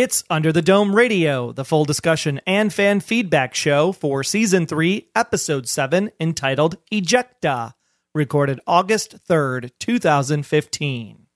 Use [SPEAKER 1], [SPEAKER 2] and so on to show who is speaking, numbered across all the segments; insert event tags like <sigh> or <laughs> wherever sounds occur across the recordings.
[SPEAKER 1] It's Under the Dome Radio, the full discussion and fan feedback show for Season 3, Episode 7, entitled Ejecta, recorded August 3rd, 2015.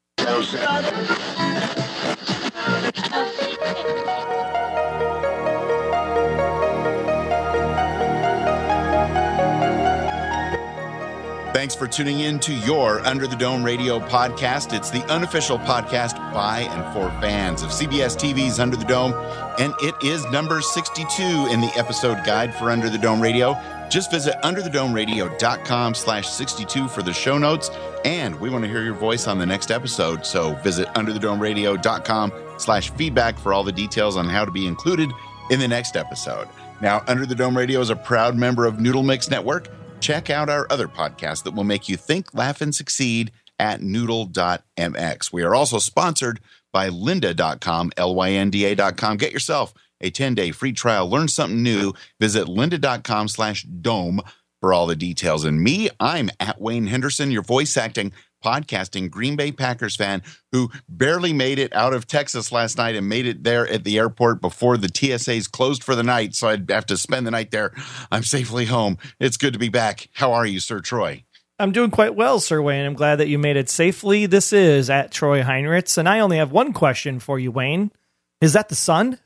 [SPEAKER 2] Thanks for tuning in to your Under the Dome Radio podcast. It's the unofficial podcast by and for fans of CBS TV's Under the Dome, and it is number 62 in the episode guide for Under the Dome Radio. Just visit underthedomeradio.com slash 62 for the show notes, and we want to hear your voice on the next episode, so visit underthedomeradio.com slash feedback for all the details on how to be included in the next episode. Now, Under the Dome Radio is a proud member of Noodle Mix Network, check out our other podcasts that will make you think, laugh, and succeed at noodle.mx. We are also sponsored by lynda.com, L-Y-N-D-A.com. Get yourself a 10-day free trial. Learn something new. Visit lynda.com slash dome for all the details. And me, I'm at Wayne Henderson, your voice acting podcasting Green Bay Packers fan who barely made it out of Texas last night and made it there at the airport before the TSA's closed for the night. So I'd have to spend the night there. I'm safely home. It's good to be back. How are you, Sir Troy?
[SPEAKER 1] I'm doing quite well, Sir Wayne. I'm glad that you made it safely. This is at Troy Heinrichs, and I only have one question for you, Wayne. Is that the sun?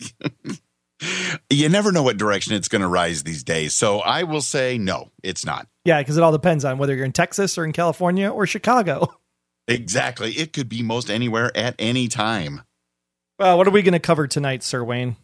[SPEAKER 1] <laughs>
[SPEAKER 2] you never know what direction it's going to rise these days. So I will say no, it's not.
[SPEAKER 1] Yeah, because it all depends on whether you're in Texas or in California or Chicago.
[SPEAKER 2] Exactly. It could be most anywhere at any time.
[SPEAKER 1] Well, what are we going to cover tonight, Sir Wayne?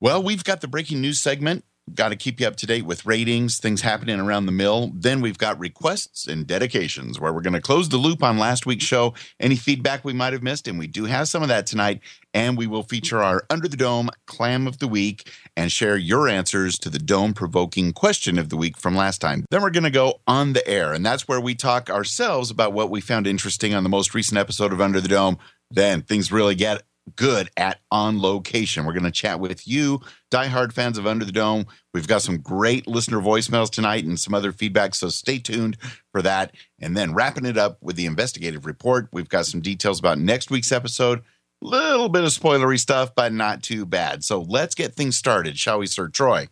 [SPEAKER 2] Well, we've got the breaking news segment. Got to keep you up to date with ratings, things happening around the mill. Then we've got requests and dedications where we're going to close the loop on last week's show, any feedback we might have missed. And we do have some of that tonight. And we will feature our Under the Dome Clam of the Week and share your answers to the dome provoking question of the week from last time. Then we're going to go on the air. And that's where we talk ourselves about what we found interesting on the most recent episode of Under the Dome. Then things really get good at on location. We're going to chat with you, diehard fans of Under the Dome. We've got some great listener voicemails tonight and some other feedback, so stay tuned for that. And then wrapping it up with the investigative report, we've got some details about next week's episode. A little bit of spoilery stuff, but not too bad. So let's get things started, shall we, Sir Troy?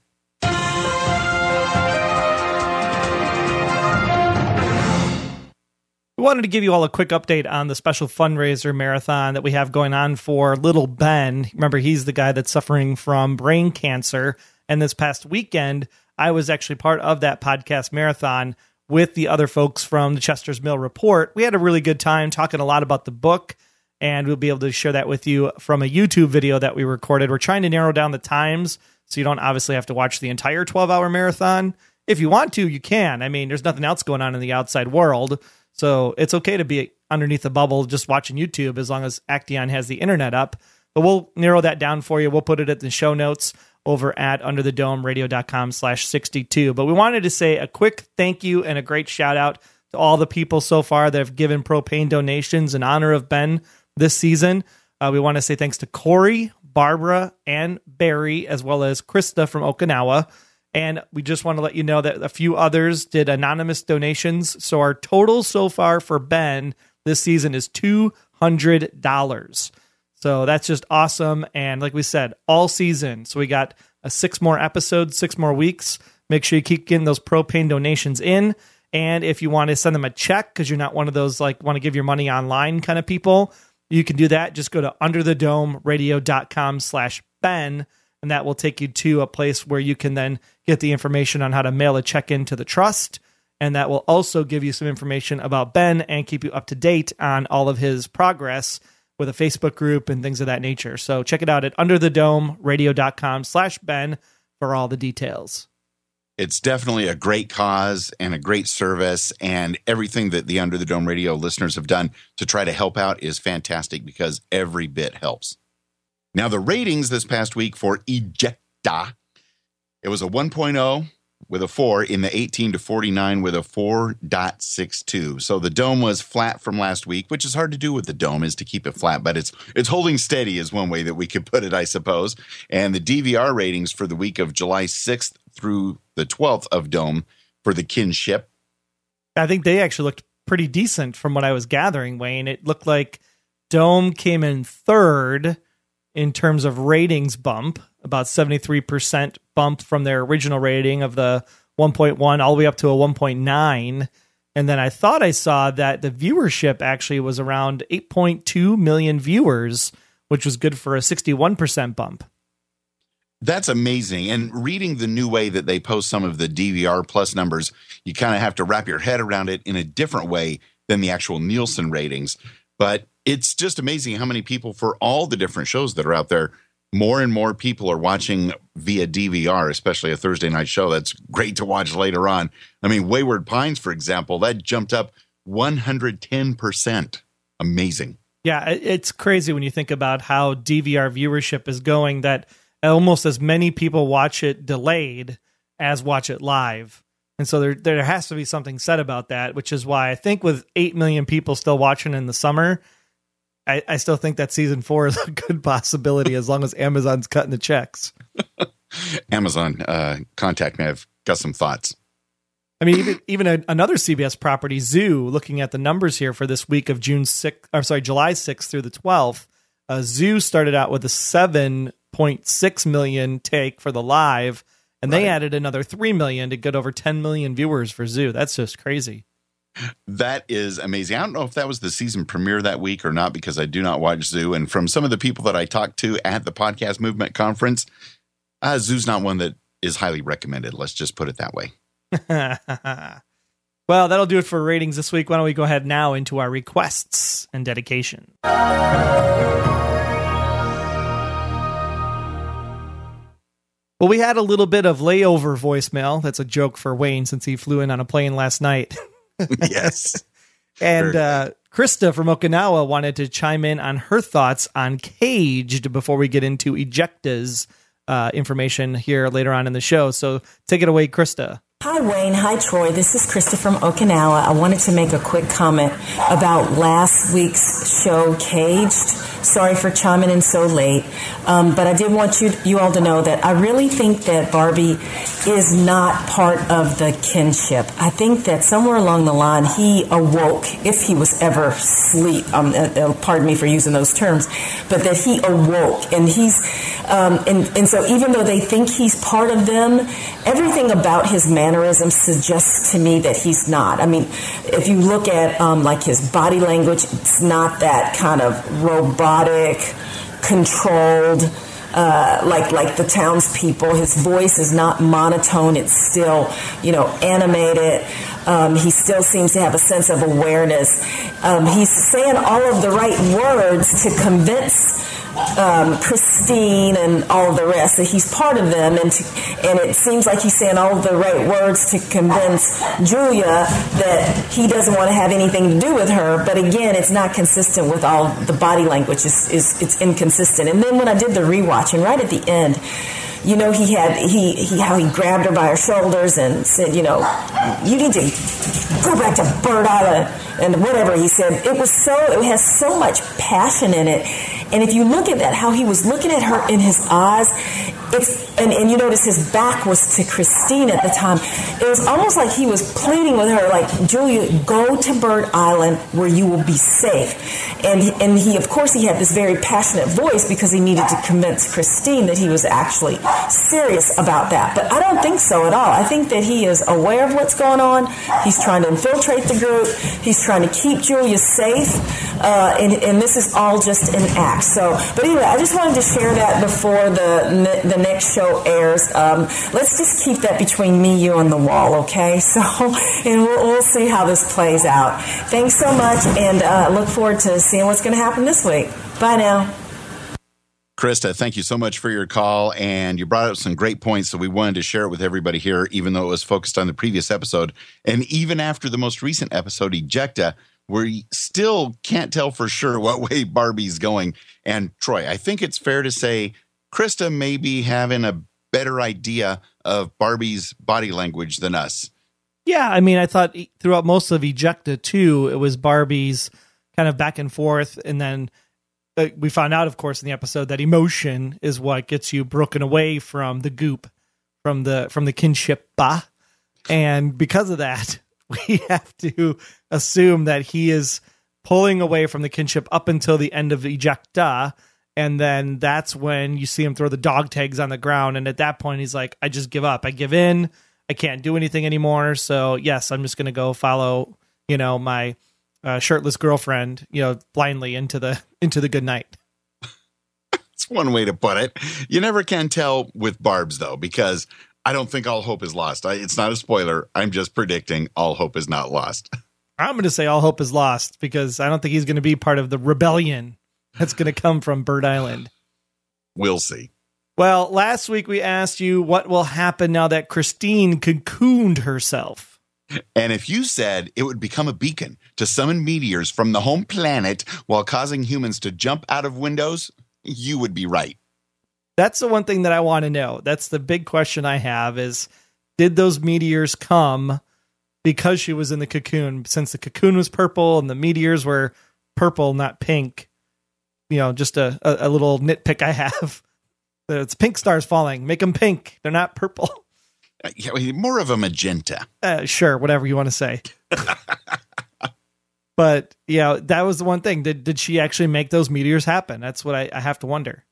[SPEAKER 1] We wanted to give you all a quick update on the special fundraiser marathon that we have going on for little Ben. Remember, he's the guy that's suffering from brain cancer. And this past weekend, I was actually part of that podcast marathon with the other folks from the Chester's Mill Report. We had a really good time talking a lot about the book, and we'll be able to share that with you from a YouTube video that we recorded. We're trying to narrow down the times so you don't obviously have to watch the entire 12 hour marathon. If you want to, you can. I mean, there's nothing else going on in the outside world. So it's okay to be underneath the bubble just watching YouTube as long as Aktaion has the internet up. But we'll narrow that down for you. We'll put it at the show notes over at underthedomeradio.com slash 62. But we wanted to say a quick thank you and a great shout out to all the people so far that have given propane donations in honor of Ben this season. Uh, we want to say thanks to Corey, Barbara, and Barry, as well as Krista from Okinawa. And we just want to let you know that a few others did anonymous donations. So our total so far for Ben this season is $200. So that's just awesome. And like we said, all season. So we got a six more episodes, six more weeks. Make sure you keep getting those propane donations in. And if you want to send them a check because you're not one of those like want to give your money online kind of people, you can do that. Just go to underthedomeradio.com slash Ben and that will take you to a place where you can then get the information on how to mail a check in to the trust. And that will also give you some information about Ben and keep you up to date on all of his progress with a Facebook group and things of that nature. So check it out at underthedomeradio.com slash Ben for all the details.
[SPEAKER 2] It's definitely a great cause and a great service, and everything that the Under the Dome radio listeners have done to try to help out is fantastic because every bit helps. Now, the ratings this past week for Ejecta, it was a 1.0 with a 4 in the 18 to 49 with a 4.62. So the dome was flat from last week, which is hard to do with the dome is to keep it flat, but it's it's holding steady is one way that we could put it, I suppose. And the DVR ratings for the week of July 6th through the 12th of dome for the kinship.
[SPEAKER 1] I think they actually looked pretty decent from what I was gathering, Wayne. It looked like Dome came in third in terms of ratings bump, about 73% bump from their original rating of the 1.1 all the way up to a 1.9. And then I thought I saw that the viewership actually was around 8.2 million viewers, which was good for a 61% bump.
[SPEAKER 2] That's amazing. And reading the new way that they post some of the DVR plus numbers, you kind of have to wrap your head around it in a different way than the actual Nielsen ratings. But it's just amazing how many people, for all the different shows that are out there, more and more people are watching via DVR, especially a Thursday night show. That's great to watch later on. I mean, Wayward Pines, for example, that jumped up 110%. Amazing.
[SPEAKER 1] Yeah, it's crazy when you think about how DVR viewership is going that almost as many people watch it delayed as watch it live. And so there there has to be something said about that, which is why I think with 8 million people still watching in the summer, I, I still think that season four is <laughs> a good possibility as long as Amazon's cutting the checks. <laughs>
[SPEAKER 2] Amazon, uh, contact me. I've got some thoughts.
[SPEAKER 1] I mean, even even a, another CBS property, Zoo, looking at the numbers here for this week of June 6th, or sorry, July 6th through the 12th, uh, Zoo started out with a 7.6 million take for the live, and right. they added another 3 million to get over 10 million viewers for Zoo. That's just crazy.
[SPEAKER 2] That is amazing. I don't know if that was the season premiere that week or not because I do not watch Zoo. And from some of the people that I talked to at the Podcast Movement Conference, uh, Zoo's not one that is highly recommended. Let's just put it that way. <laughs>
[SPEAKER 1] well, that'll do it for ratings this week. Why don't we go ahead now into our requests and dedication? Well, we had a little bit of layover voicemail. That's a joke for Wayne since he flew in on a plane last night. <laughs>
[SPEAKER 2] yes. <laughs>
[SPEAKER 1] and uh, Krista from Okinawa wanted to chime in on her thoughts on Caged before we get into Ejecta's uh, information here later on in the show. So take it away, Krista.
[SPEAKER 3] Hi, Wayne. Hi, Troy. This is Krista from Okinawa. I wanted to make a quick comment about last week's show, Caged. Sorry for chiming in so late, um, but I did want you you all to know that I really think that Barbie is not part of the kinship. I think that somewhere along the line he awoke, if he was ever asleep. Um, uh, uh, pardon me for using those terms, but that he awoke, and he's um, and and so even though they think he's part of them, everything about his mannerisms suggests to me that he's not. I mean, if you look at um, like his body language, it's not that kind of robotic, controlled. Uh, like like the townspeople. His voice is not monotone. It's still, you know, animated. Um, he still seems to have a sense of awareness. Um, he's saying all of the right words to convince um, Christine and all the rest. That he's part of them, and to, and it seems like he's saying all the right words to convince Julia that he doesn't want to have anything to do with her. But again, it's not consistent with all the body language. Is it's inconsistent. And then when I did the rewatch, and right at the end you know, he had he, he how he grabbed her by her shoulders and said, you know, you need to go back to Bird Island and whatever he said. It was so it has so much passion in it, and if you look at that, how he was looking at her in his eyes, it's and, and you notice his back was to Christine at the time. It was almost like he was pleading with her, like Julia, go to Bird Island where you will be safe. And and he, of course, he had this very passionate voice because he needed to convince Christine that he was actually serious about that. But I don't think so at all. I think that he is aware of what's going on. He's trying to infiltrate the group. He's trying to keep Julia safe. Uh, and, and this is all just an act. So, but anyway, I just wanted to share that before the the next show airs. Um, let's just keep that between me, you, and the wall, okay? <laughs> So, and we'll, we'll see how this plays out. Thanks so much, and uh, look forward to seeing what's going to happen this week. Bye now.
[SPEAKER 2] Krista, thank you so much for your call. And you brought up some great points. So we wanted to share it with everybody here, even though it was focused on the previous episode. And even after the most recent episode, Ejecta, we still can't tell for sure what way Barbie's going. And Troy, I think it's fair to say Krista may be having a better idea of Barbie's body language than us.
[SPEAKER 1] Yeah, I mean, I thought throughout most of Ejecta too, it was Barbie's kind of back and forth, and then uh, we found out, of course, in the episode that emotion is what gets you broken away from the goop, from the from the kinship, bah. and because of that, <laughs> we have to assume that he is pulling away from the kinship up until the end of ejecta. And then that's when you see him throw the dog tags on the ground. And at that point, he's like, I just give up. I give in. I can't do anything anymore. So, yes, I'm just going to go follow, you know, my uh, shirtless girlfriend, you know, blindly into the <laughs> into the good night.
[SPEAKER 2] It's one way to put it. You never can tell with Barbs though, because I don't think all hope is lost. I, it's not a spoiler. I'm just predicting all hope is not lost. <laughs>
[SPEAKER 1] I'm going to say all hope is lost because I don't think he's going to be part of the rebellion that's going to come from Bird Island.
[SPEAKER 2] We'll see.
[SPEAKER 1] Well, last week we asked you what will happen now that Christine cocooned herself.
[SPEAKER 2] And if you said it would become a beacon to summon meteors from the home planet while causing humans to jump out of windows, you would be right.
[SPEAKER 1] That's the one thing that I want to know. That's the big question I have is did those meteors come because she was in the cocoon since the cocoon was purple and the meteors were purple not pink you know just a, a, a little nitpick i have. <laughs> It's pink stars falling. Make them pink. They're not purple. <laughs>
[SPEAKER 2] Uh, yeah, more of a magenta.
[SPEAKER 1] uh, sure whatever you want to say. <laughs> But yeah that was the one thing. Did, did she actually make those meteors happen? That's what I, I have to wonder.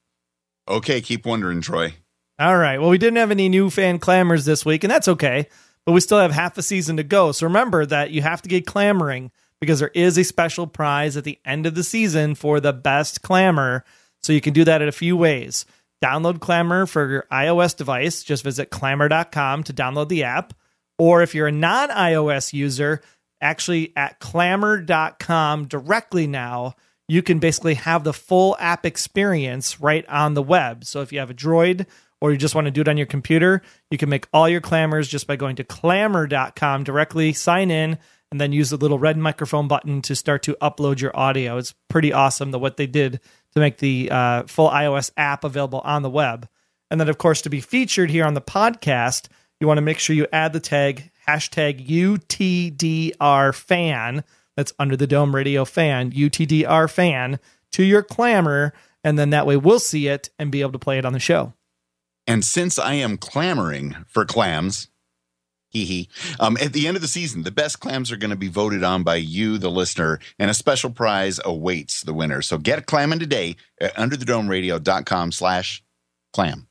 [SPEAKER 2] Okay, keep wondering, Troy.
[SPEAKER 1] all right. Well we didn't have any new fan clamors this week and that's okay. But we still have half a season to go. So remember that you have to get clamoring because there is a special prize at the end of the season for the best clamor. So you can do that in a few ways. Download Clammr for your ios device. Just visit clammr.com to download the app. Or if you're a non ios user actually at clammr.com directly now you can basically have the full app experience right on the web. So if you have a droid or you just want to do it on your computer you can make all your clamors just by going to clammr.com directly sign in and then use the little red microphone button to start to upload your audio it's pretty awesome that what they did to make the uh, full ios app available on the web and then of course to be featured here on the podcast you want to make sure you add the tag hashtag UTDR fan. That's under the dome radio fan, UTDR fan to your clamor. And then that way we'll see it and be able to play it on the show.
[SPEAKER 2] And since I am clamoring for clams, hee hee, um, at the end of the season, the best clams are going to be voted on by you, the listener, and a special prize awaits the winner. So get clamming today at underthedomeradio.com slash clam.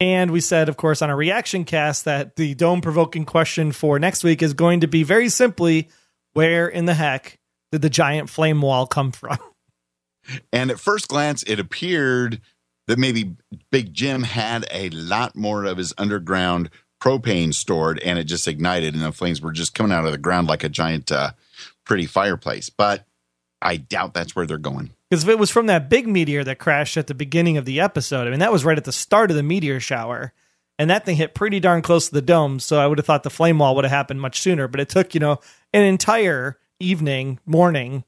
[SPEAKER 1] And we said, of course, on a reaction cast that the dome provoking question for next week is going to be very simply where in the heck did the giant flame wall come from? <laughs>
[SPEAKER 2] And at first glance, it appeared that maybe Big Jim had a lot more of his underground propane stored and it just ignited and the flames were just coming out of the ground like a giant, uh, pretty fireplace. But I doubt that's where they're going.
[SPEAKER 1] Because if it was from that big meteor that crashed at the beginning of the episode, I mean, that was right at the start of the meteor shower. And that thing hit pretty darn close to the dome. So I would have thought the flame wall would have happened much sooner. But it took, you know, an entire evening, morning,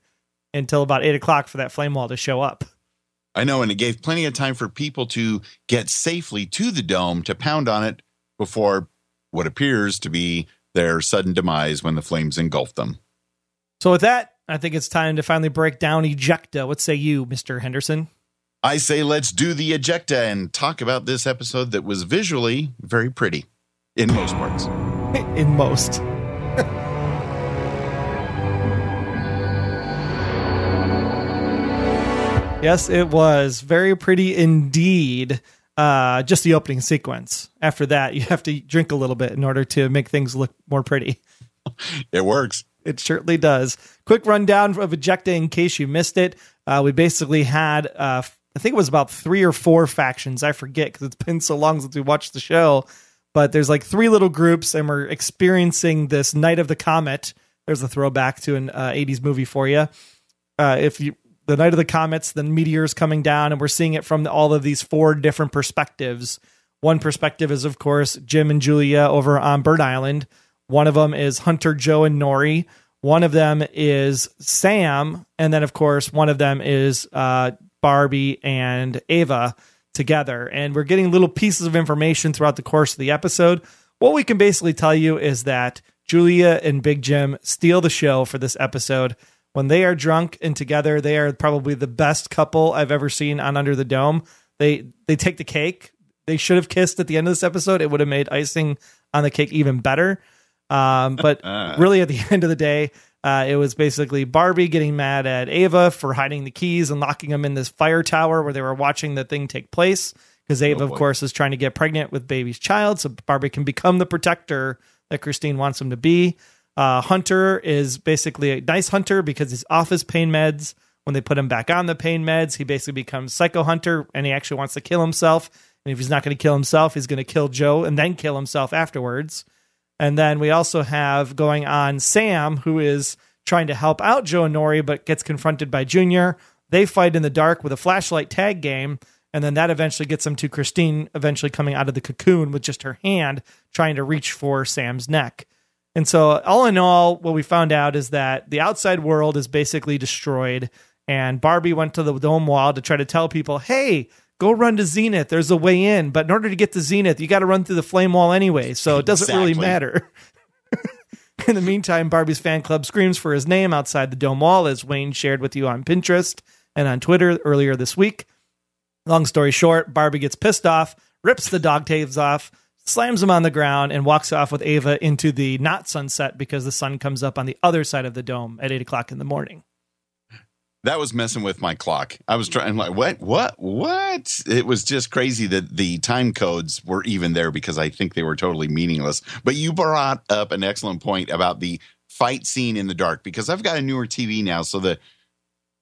[SPEAKER 1] until about eight o'clock for that flame wall to show up.
[SPEAKER 2] I know, and it gave plenty of time for people to get safely to the dome to pound on it before what appears to be their sudden demise when the flames engulfed them.
[SPEAKER 1] So with that, I think it's time to finally break down ejecta. What say you, Mr. Henderson?
[SPEAKER 2] I say let's do the ejecta and talk about this episode that was visually very pretty in most parts. <laughs>
[SPEAKER 1] In most. <laughs> yes, it was very pretty indeed. Uh, just the opening sequence. After that, you have to drink a little bit in order to make things look more pretty.
[SPEAKER 2] It works.
[SPEAKER 1] It certainly does. Quick rundown of Ejecta in case you missed it. Uh, we basically had, uh, I think it was about three or four factions. I forget because it's been so long since we watched the show. But there's like three little groups, and we're experiencing this Night of the Comet. There's a throwback to an uh, 80s movie for you. Uh, if you the Night of the Comets, the meteors coming down, and we're seeing it from all of these four different perspectives. One perspective is, of course, Jim and Julia over on Bird Island. One of them is Hunter, Joe, and Norrie. One of them is Sam, and then of course one of them is uh, Barbie and Ava together. And we're getting little pieces of information throughout the course of the episode. What we can basically tell you is that Julia and Big Jim steal the show for this episode. When they are drunk and together, they are probably the best couple I've ever seen on Under the Dome. They they take the cake. They should have kissed at the end of this episode. It would have made icing on the cake even better. Um, but <laughs> really, at the <laughs> end of the day, Uh, it was basically Barbie getting mad at Ava for hiding the keys and locking them in this fire tower where they were watching the thing take place. Because Ava,
[SPEAKER 2] Oh,
[SPEAKER 1] of course, is trying to get pregnant with Barbie's child, so Barbie can become the protector that Christine wants him to be. Uh, Hunter is basically a nice hunter because he's off his pain meds. When they put him back on the pain meds, he basically becomes Psycho Hunter and he actually wants to kill himself. And if he's not going to kill himself, he's going to kill Joe and then kill himself afterwards. And then we also have going on Sam, who is trying to help out Joe and Norrie, but gets confronted by Junior. They fight in the dark with a flashlight tag game. And then that eventually gets them to Christine eventually coming out of the cocoon with just her hand trying to reach for Sam's neck. And so, all in all, what we found out is that the outside world is basically destroyed. And Barbie went to the dome wall to try to tell people, hey, go run to Zenith. There's a way in. But in order to get to Zenith, you got to run through the flame wall anyway. So it doesn't really matter. <laughs> in the meantime, Barbie's fan club screams for his name outside the dome wall, as Wayne shared with you on Pinterest and on Twitter earlier this week. Long story short, Barbie gets pissed off, rips the dog tags off, slams him on the ground, and walks off with Ava into the not sunset because the sun comes up on the other side of the dome at eight o'clock in the morning.
[SPEAKER 2] That was messing with my clock. I was trying like what what what? It was just crazy that the time codes were even there because I think they were totally meaningless. But you brought up an excellent point about the fight scene in the dark because I've got a newer TV now so that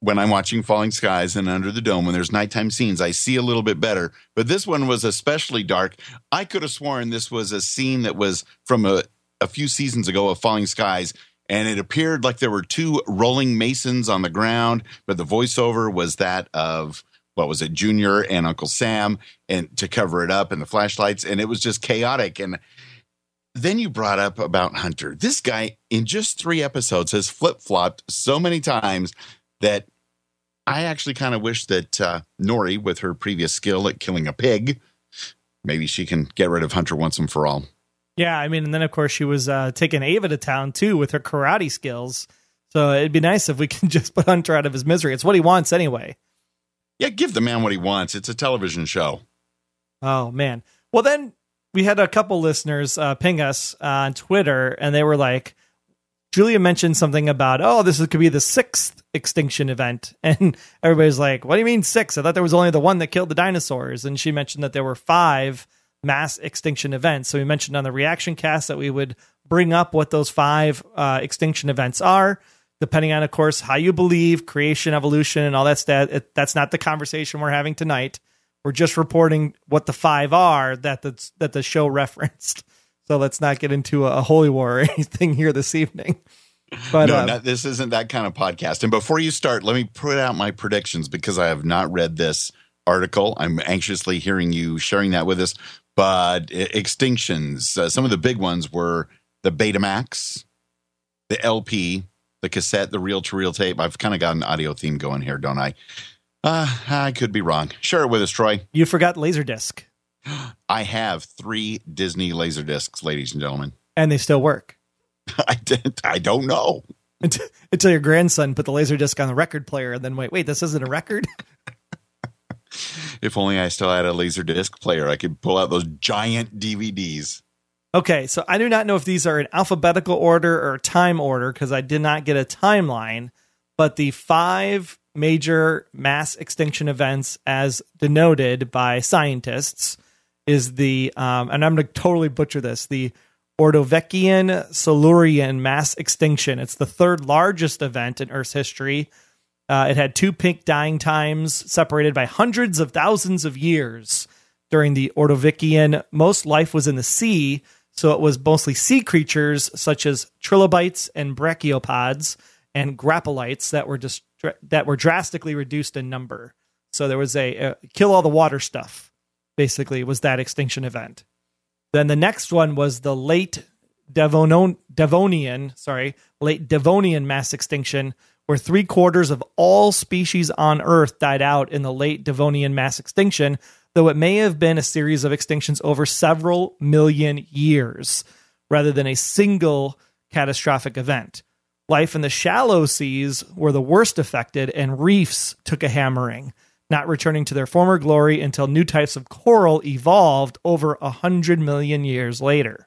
[SPEAKER 2] when I'm watching Falling Skies and Under the Dome, when there's nighttime scenes, I see a little bit better. But this one was especially dark. I could have sworn this was a scene that was from a, a few seasons ago of Falling Skies, and it appeared like there were two rolling masons on the ground, but the voiceover was that of what was it, Junior and Uncle Sam, and to cover it up and the flashlights, and it was just chaotic. And then you brought up about Hunter. This guy, in just three episodes, has flip flopped so many times that I actually kind of wish that uh, Norrie, with her previous skill at killing a pig, maybe she can get rid of Hunter once and for all.
[SPEAKER 1] Yeah, I mean, and then of course she was uh, taking Ava to town too with her karate skills. So it'd be nice if we <laughs> can just put Hunter out of his misery. It's what he wants anyway.
[SPEAKER 2] Yeah, give the man what he wants. It's a television show.
[SPEAKER 1] Oh man. Well, then we had a couple listeners uh, ping us on Twitter, and they were like, Julia mentioned something about, oh, this is, could be the sixth extinction event, <laughs> and everybody's like, what do you mean six? I thought there was only the one that killed the dinosaurs, and she mentioned that there were five mass extinction events. So we mentioned on the reaction cast that we would bring up what those five uh, extinction events are. Depending on, of course, how you believe creation, evolution, and all that stuff. That's not the conversation we're having tonight. We're just reporting what the five are that the that the show <laughs> referenced. So let's not get into a, a holy war or <laughs> anything here this evening. But
[SPEAKER 2] no,
[SPEAKER 1] uh,
[SPEAKER 2] not, this isn't that kind of podcast. And before you start, let me put out my predictions because I have not read this article. I'm anxiously hearing you sharing that with us. But extinctions, uh, some of the big ones were the Betamax, the LP, the cassette, the reel to reel tape. I've kind of got an audio theme going here, don't I? Uh, I could be wrong. Share it with us, Troy.
[SPEAKER 1] you forgot Laserdisc, <gasps>
[SPEAKER 2] I have three Disney laser discs, ladies and gentlemen.
[SPEAKER 1] and they still work <laughs>
[SPEAKER 2] I didn't. I don't know.
[SPEAKER 1] until, until your grandson put the laser disc on the record player, and then wait, wait, this isn't a record. <laughs> <laughs>
[SPEAKER 2] If only I still had a laser disc player, I could pull out those giant DVDs.
[SPEAKER 1] Okay, so I do not know if these are in alphabetical order or time order because I did not get a timeline, but the five major mass extinction events, as denoted by scientists, is the, um, and I'm going to totally butcher this, the Ordovician Silurian mass extinction. It's the third largest event in Earth's history. Uh, it had two peak dying times separated by hundreds of thousands of years during the Ordovician. Most life was in the sea, so it was mostly sea creatures such as trilobites and brachiopods and graptolites that were just that were drastically reduced in number. So there was a, a kill all the water stuff. Basically, was that extinction event. Then the next one was the late Devono- Devonian, sorry, late Devonian mass extinction, where three quarters of all species on Earth died out in the late Devonian mass extinction, though it may have been a series of extinctions over several million years rather than a single catastrophic event. Life in the shallow seas were the worst affected, and reefs took a hammering, not returning to their former glory until new types of coral evolved over a hundred million years later.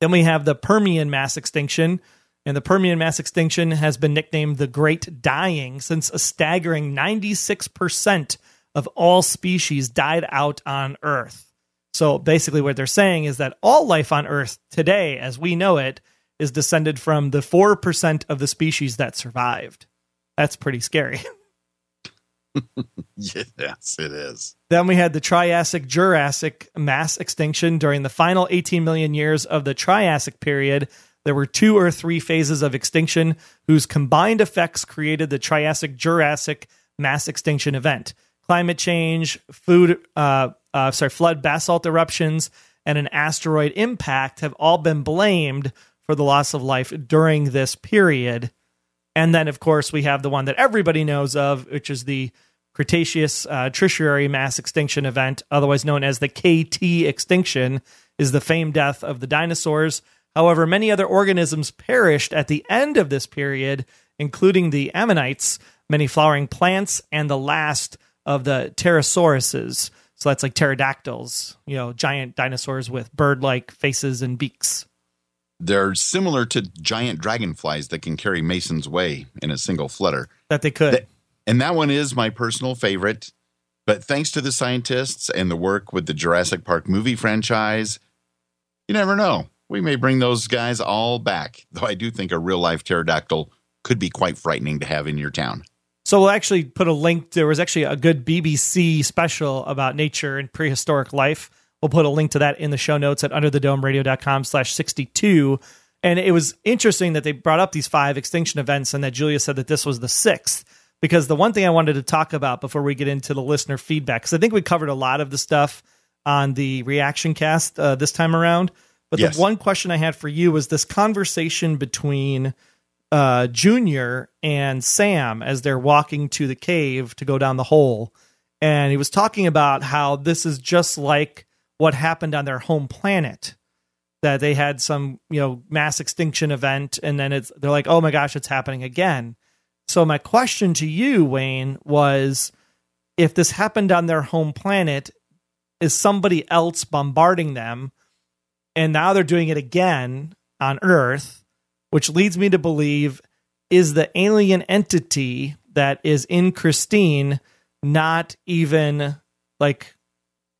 [SPEAKER 1] Then we have the Permian mass extinction, And the Permian mass extinction has been nicknamed the Great Dying since a staggering 96% of all species died out on Earth. So basically, what they're saying is that all life on Earth today, as we know it, is descended from the 4% of the species that survived. That's pretty scary. <laughs> <laughs>
[SPEAKER 2] yes, it is.
[SPEAKER 1] Then we had the Triassic Jurassic mass extinction during the final 18 million years of the Triassic period. There were two or three phases of extinction whose combined effects created the Triassic Jurassic mass extinction event. Climate change, food, uh, uh, sorry, flood basalt eruptions, and an asteroid impact have all been blamed for the loss of life during this period. And then, of course, we have the one that everybody knows of, which is the Cretaceous uh, Tertiary Mass Extinction Event, otherwise known as the KT extinction, is the famed death of the dinosaurs. However, many other organisms perished at the end of this period, including the ammonites, many flowering plants, and the last of the pterosauruses. So that's like pterodactyls, you know, giant dinosaurs with bird like faces and beaks.
[SPEAKER 2] They're similar to giant dragonflies that can carry Mason's Way in a single flutter.
[SPEAKER 1] That they could.
[SPEAKER 2] And that one is my personal favorite. But thanks to the scientists and the work with the Jurassic Park movie franchise, you never know. We may bring those guys all back, though I do think a real life pterodactyl could be quite frightening to have in your town.
[SPEAKER 1] So we'll actually put a link. There was actually a good BBC special about nature and prehistoric life We'll put a link to that in the show notes at underthedomeradio.com slash 62. And it was interesting that they brought up these five extinction events and that Julia said that this was the sixth. Because the one thing I wanted to talk about before we get into the listener feedback, because I think we covered a lot of the stuff on the reaction cast uh, this time around. But yes. the one question I had for you was this conversation between uh, Junior and Sam as they're walking to the cave to go down the hole. And he was talking about how this is just like what happened on their home planet that they had some you know mass extinction event and then it's they're like oh my gosh it's happening again. So my question to you wayne was if this happened on their home planet is somebody else bombarding them and now they're doing it again on earth which leads me to believe is the alien entity that is in christine not even like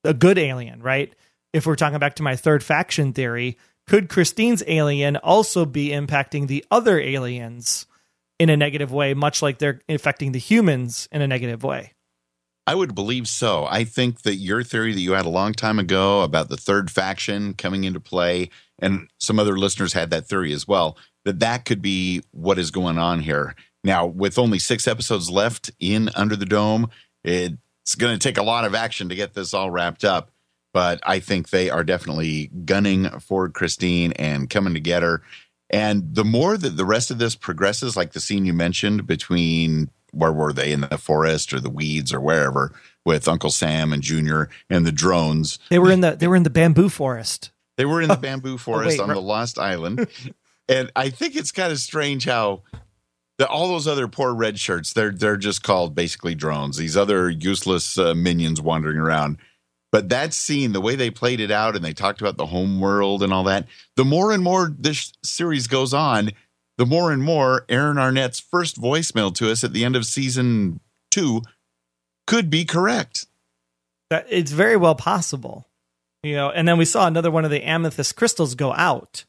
[SPEAKER 1] a good alien, right? If we're talking back to my third faction theory, could Christine's alien also be impacting the other aliens in a negative way, much like they're affecting the humans in a negative way?
[SPEAKER 2] I would believe so. I think that your theory that you had a long time ago about the third faction coming into play, and some other listeners had that theory as well, that that could be what is going on here. Now, with only six episodes left in Under the Dome, it it's going to take a lot of action to get this all wrapped up. But I think they are definitely gunning for Christine and coming together. And the more that the rest of this progresses, like the scene you mentioned between where were they in the forest or the weeds or wherever with Uncle Sam and Junior and the drones.
[SPEAKER 1] They were in the they were in the bamboo forest.
[SPEAKER 2] They were in the <laughs> oh, bamboo forest oh, wait, on the Lost Island. and I think it's kind of strange how the, all those other poor red shirts they're they're just called basically drones these other useless uh, minions wandering around. But that scene the way they played it out and they talked about the home world and all that the more and more this series goes on the more and more aaron arnett's first voicemail to us at the end of season two could be correct.
[SPEAKER 1] That it's very well possible you know and then we saw another one of the amethyst crystals go out.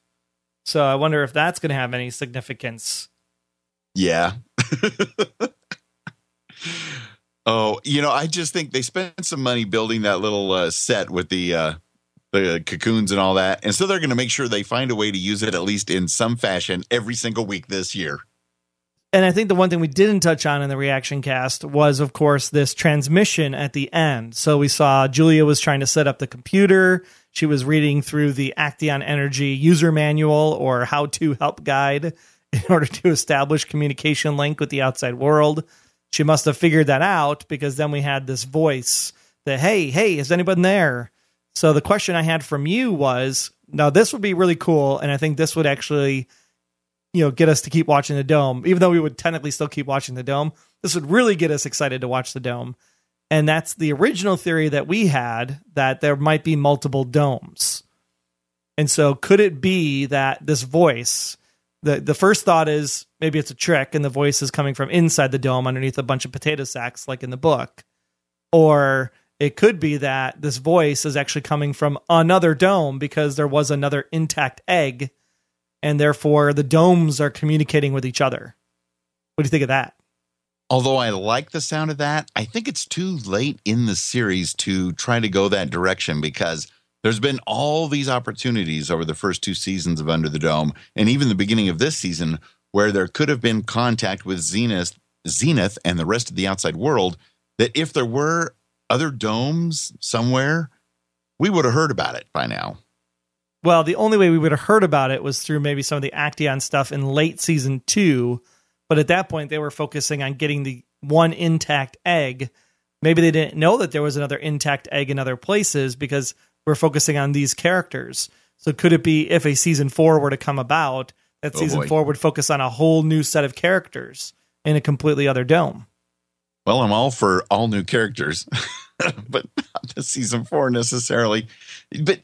[SPEAKER 1] So i wonder if that's going to have any significance
[SPEAKER 2] yeah. <laughs> oh, you know, I just think they spent some money building that little uh, set with the uh, the cocoons and all that, and so they're going to make sure they find a way to use it at least in some fashion every single week this year.
[SPEAKER 1] And I think the one thing we didn't touch on in the reaction cast was, of course, this transmission at the end. So we saw Julia was trying to set up the computer. She was reading through the Aktaion Energy user manual or how to help guide <laughs> in order to establish communication link with the outside world. She must have figured that out because then we had this voice that, hey, hey, is anybody there? So the question I had from you was, now this would be really cool, and I think this would actually, you know, get us to keep watching the dome, even though we would technically still keep watching the dome. This would really get us excited to watch the dome. And that's the original theory that we had that there might be multiple domes. And so could it be that this voice the the first thought is maybe it's a trick and the voice is coming from inside the dome underneath a bunch of potato sacks like in the book. Or it could be that this voice is actually coming from another dome because there was another intact egg and therefore the domes are communicating with each other. What do you think of that?
[SPEAKER 2] Although I like the sound of that, I think it's too late in the series to try to go that direction because there's been all these opportunities over the first two seasons of Under the Dome and even the beginning of this season where there could have been contact with Zenith, Zenith and the rest of the outside world that if there were other domes somewhere, we would have heard about it by now.
[SPEAKER 1] Well, the only way we would have heard about it was through maybe some of the Aktaion stuff in late season two but at that point, they were focusing on getting the one intact egg. Maybe they didn't know that there was another intact egg in other places because we're focusing on these characters. So could it be if a season four were to come about, that
[SPEAKER 2] Oh,
[SPEAKER 1] season
[SPEAKER 2] boy.
[SPEAKER 1] four would focus on a whole new set of characters in a completely other dome?
[SPEAKER 2] Well, I'm all for all new characters, <laughs> but not the season four necessarily. But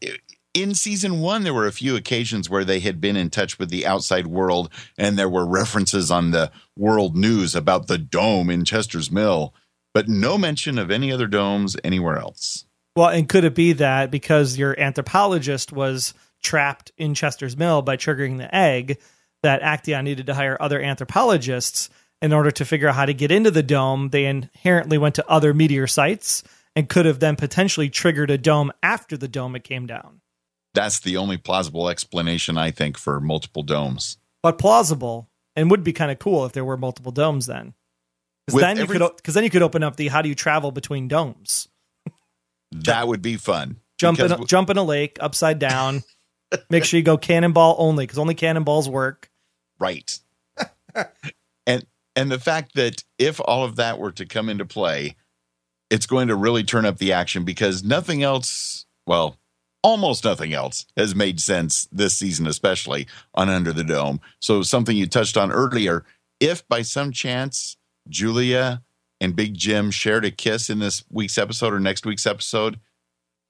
[SPEAKER 2] in season one, there were a few occasions where they had been in touch with the outside world, and there were references on the world news about the dome in Chester's Mill, but no mention of any other domes anywhere else.
[SPEAKER 1] Well, and could it be that because your anthropologist was trapped in Chester's Mill by triggering the egg, that Aktaion needed to hire other anthropologists in order to figure out how to get into the dome? They inherently went to other meteor sites and could have then potentially triggered a dome after the dome it came down.
[SPEAKER 2] That's the only plausible explanation, I think, for multiple domes.
[SPEAKER 1] But plausible and would be kind of cool if there were multiple domes then. Because then, you
[SPEAKER 2] every-
[SPEAKER 1] could then you could open up the how do you travel between domes?
[SPEAKER 2] That would be fun.
[SPEAKER 1] Jump in, jump in a lake upside down. Make sure you go cannonball only because only cannonballs work.
[SPEAKER 2] Right. <laughs> and and the fact that if all of that were to come into play, it's going to really turn up the action because nothing else, well, almost nothing else has made sense this season, especially on Under the Dome. So something you touched on earlier, if by some chance Julia and Big Jim shared a kiss in this week's episode or next week's episode,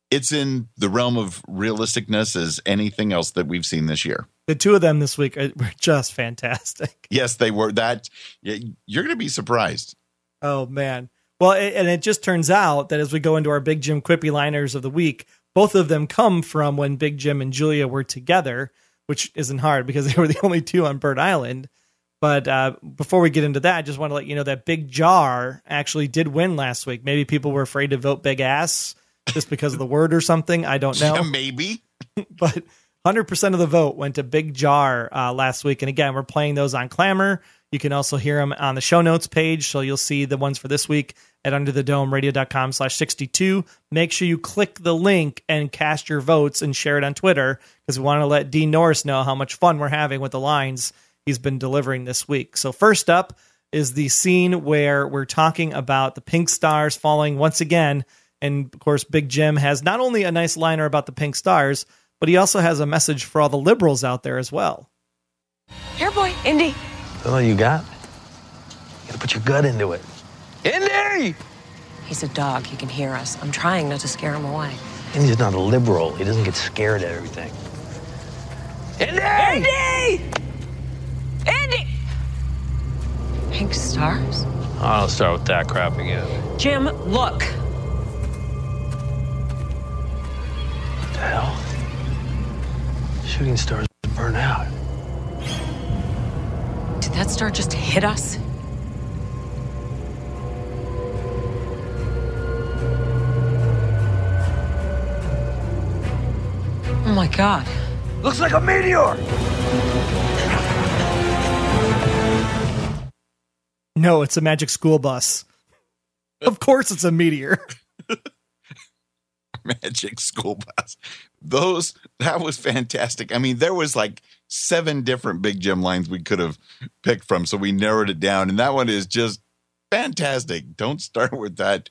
[SPEAKER 2] it's in the realm of realisticness as anything else that we've seen this year.
[SPEAKER 1] The two of them this week are, were just fantastic. <laughs>
[SPEAKER 2] Yes, they were. That you're going to be surprised.
[SPEAKER 1] Oh man. Well, it, and it just turns out that as we go into our Big Jim quippy liners of the week, both of them come from when Big Jim and Julia were together, which isn't hard because they were the <laughs> only two on Bird Island. But uh, before we get into that, I just want to let you know that Big Jar actually did win last week. Maybe people were afraid to vote Big Ass just because of the word or something. I don't know. <laughs>
[SPEAKER 2] Yeah, maybe. <laughs>
[SPEAKER 1] but 100% of the vote went to Big Jar uh, last week. And again, we're playing those on Clammr. You can also hear them on the show notes page. So you'll see the ones for this week at underthedomeradio.com slash 62. Make sure you click the link and cast your votes and share it on Twitter because we want to let Dean Norris know how much fun we're having with the lines he's been delivering this week. So first up is the scene where we're talking about the pink stars falling once again. And of course, Big Jim has not only a nice liner about the pink stars, but he also has a message for all the liberals out there as well.
[SPEAKER 4] Here, boy, Indy.
[SPEAKER 5] That's all you got? You gotta put your gut into it. Indy!
[SPEAKER 4] He's a dog. He can hear us. I'm trying not to scare him away.
[SPEAKER 5] Indy's not a liberal. He doesn't get scared at everything. Indy!
[SPEAKER 4] Indy! Indy! Pink stars?
[SPEAKER 5] I don't start with that crap again.
[SPEAKER 4] Jim, look.
[SPEAKER 5] What the hell? Shooting stars burn out.
[SPEAKER 4] Did that star just hit us? Oh my god.
[SPEAKER 5] Looks like a meteor!
[SPEAKER 1] No, it's a magic school bus. Of <laughs> course, it's a meteor. <laughs>
[SPEAKER 2] Magic school bus. Those that was fantastic. I mean, there was like seven different Big Jim lines we could have picked from, so we narrowed it down, and that one is just fantastic. Don't start with that.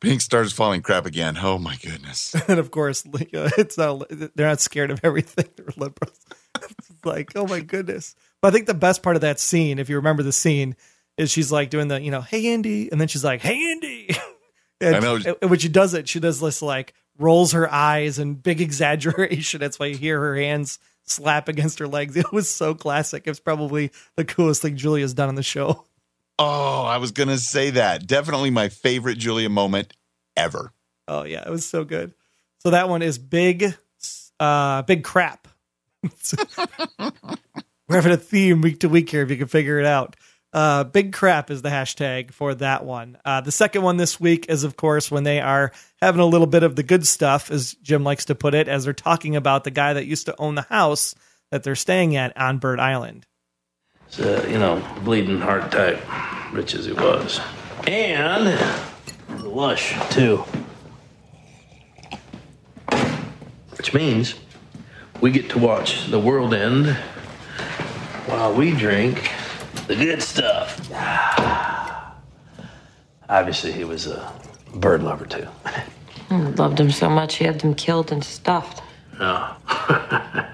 [SPEAKER 2] Pink stars falling crap again. Oh my goodness. <laughs>
[SPEAKER 1] and of course, uh, it's not. They're not scared of everything. They're liberals. It's like, oh my goodness. But I think the best part of that scene, if you remember the scene, is she's like doing the, you know, hey Andy, and then she's like, hey Andy. <laughs> And,
[SPEAKER 2] I know.
[SPEAKER 1] and when she does it, she does this like rolls her eyes and big <laughs> exaggeration. That's why you hear her hands slap against her legs. <laughs> It was so classic. It's probably the coolest thing Julia's done on the show.
[SPEAKER 2] Oh, I was gonna say that. Definitely my favorite Julia moment ever.
[SPEAKER 1] Oh yeah, it was so good. So that one is big, uh, big crap. We're having a theme week to week here. If you can figure it out, uh, big crap is the hashtag for that one. Uh, the second one this week is, of course, when they are having a little bit of the good stuff, as Jim likes to put it, as they're talking about the guy that used to own the house that they're staying at on Bird Island.
[SPEAKER 6] It's, uh, you know, bleeding heart type, rich as he was. And lush, too. Which means we get to watch the world end while we drink the good stuff. <sighs> Obviously, he was a bird lover, too. <laughs>
[SPEAKER 4] Loved him so much he had them killed and stuffed.
[SPEAKER 6] No. <laughs>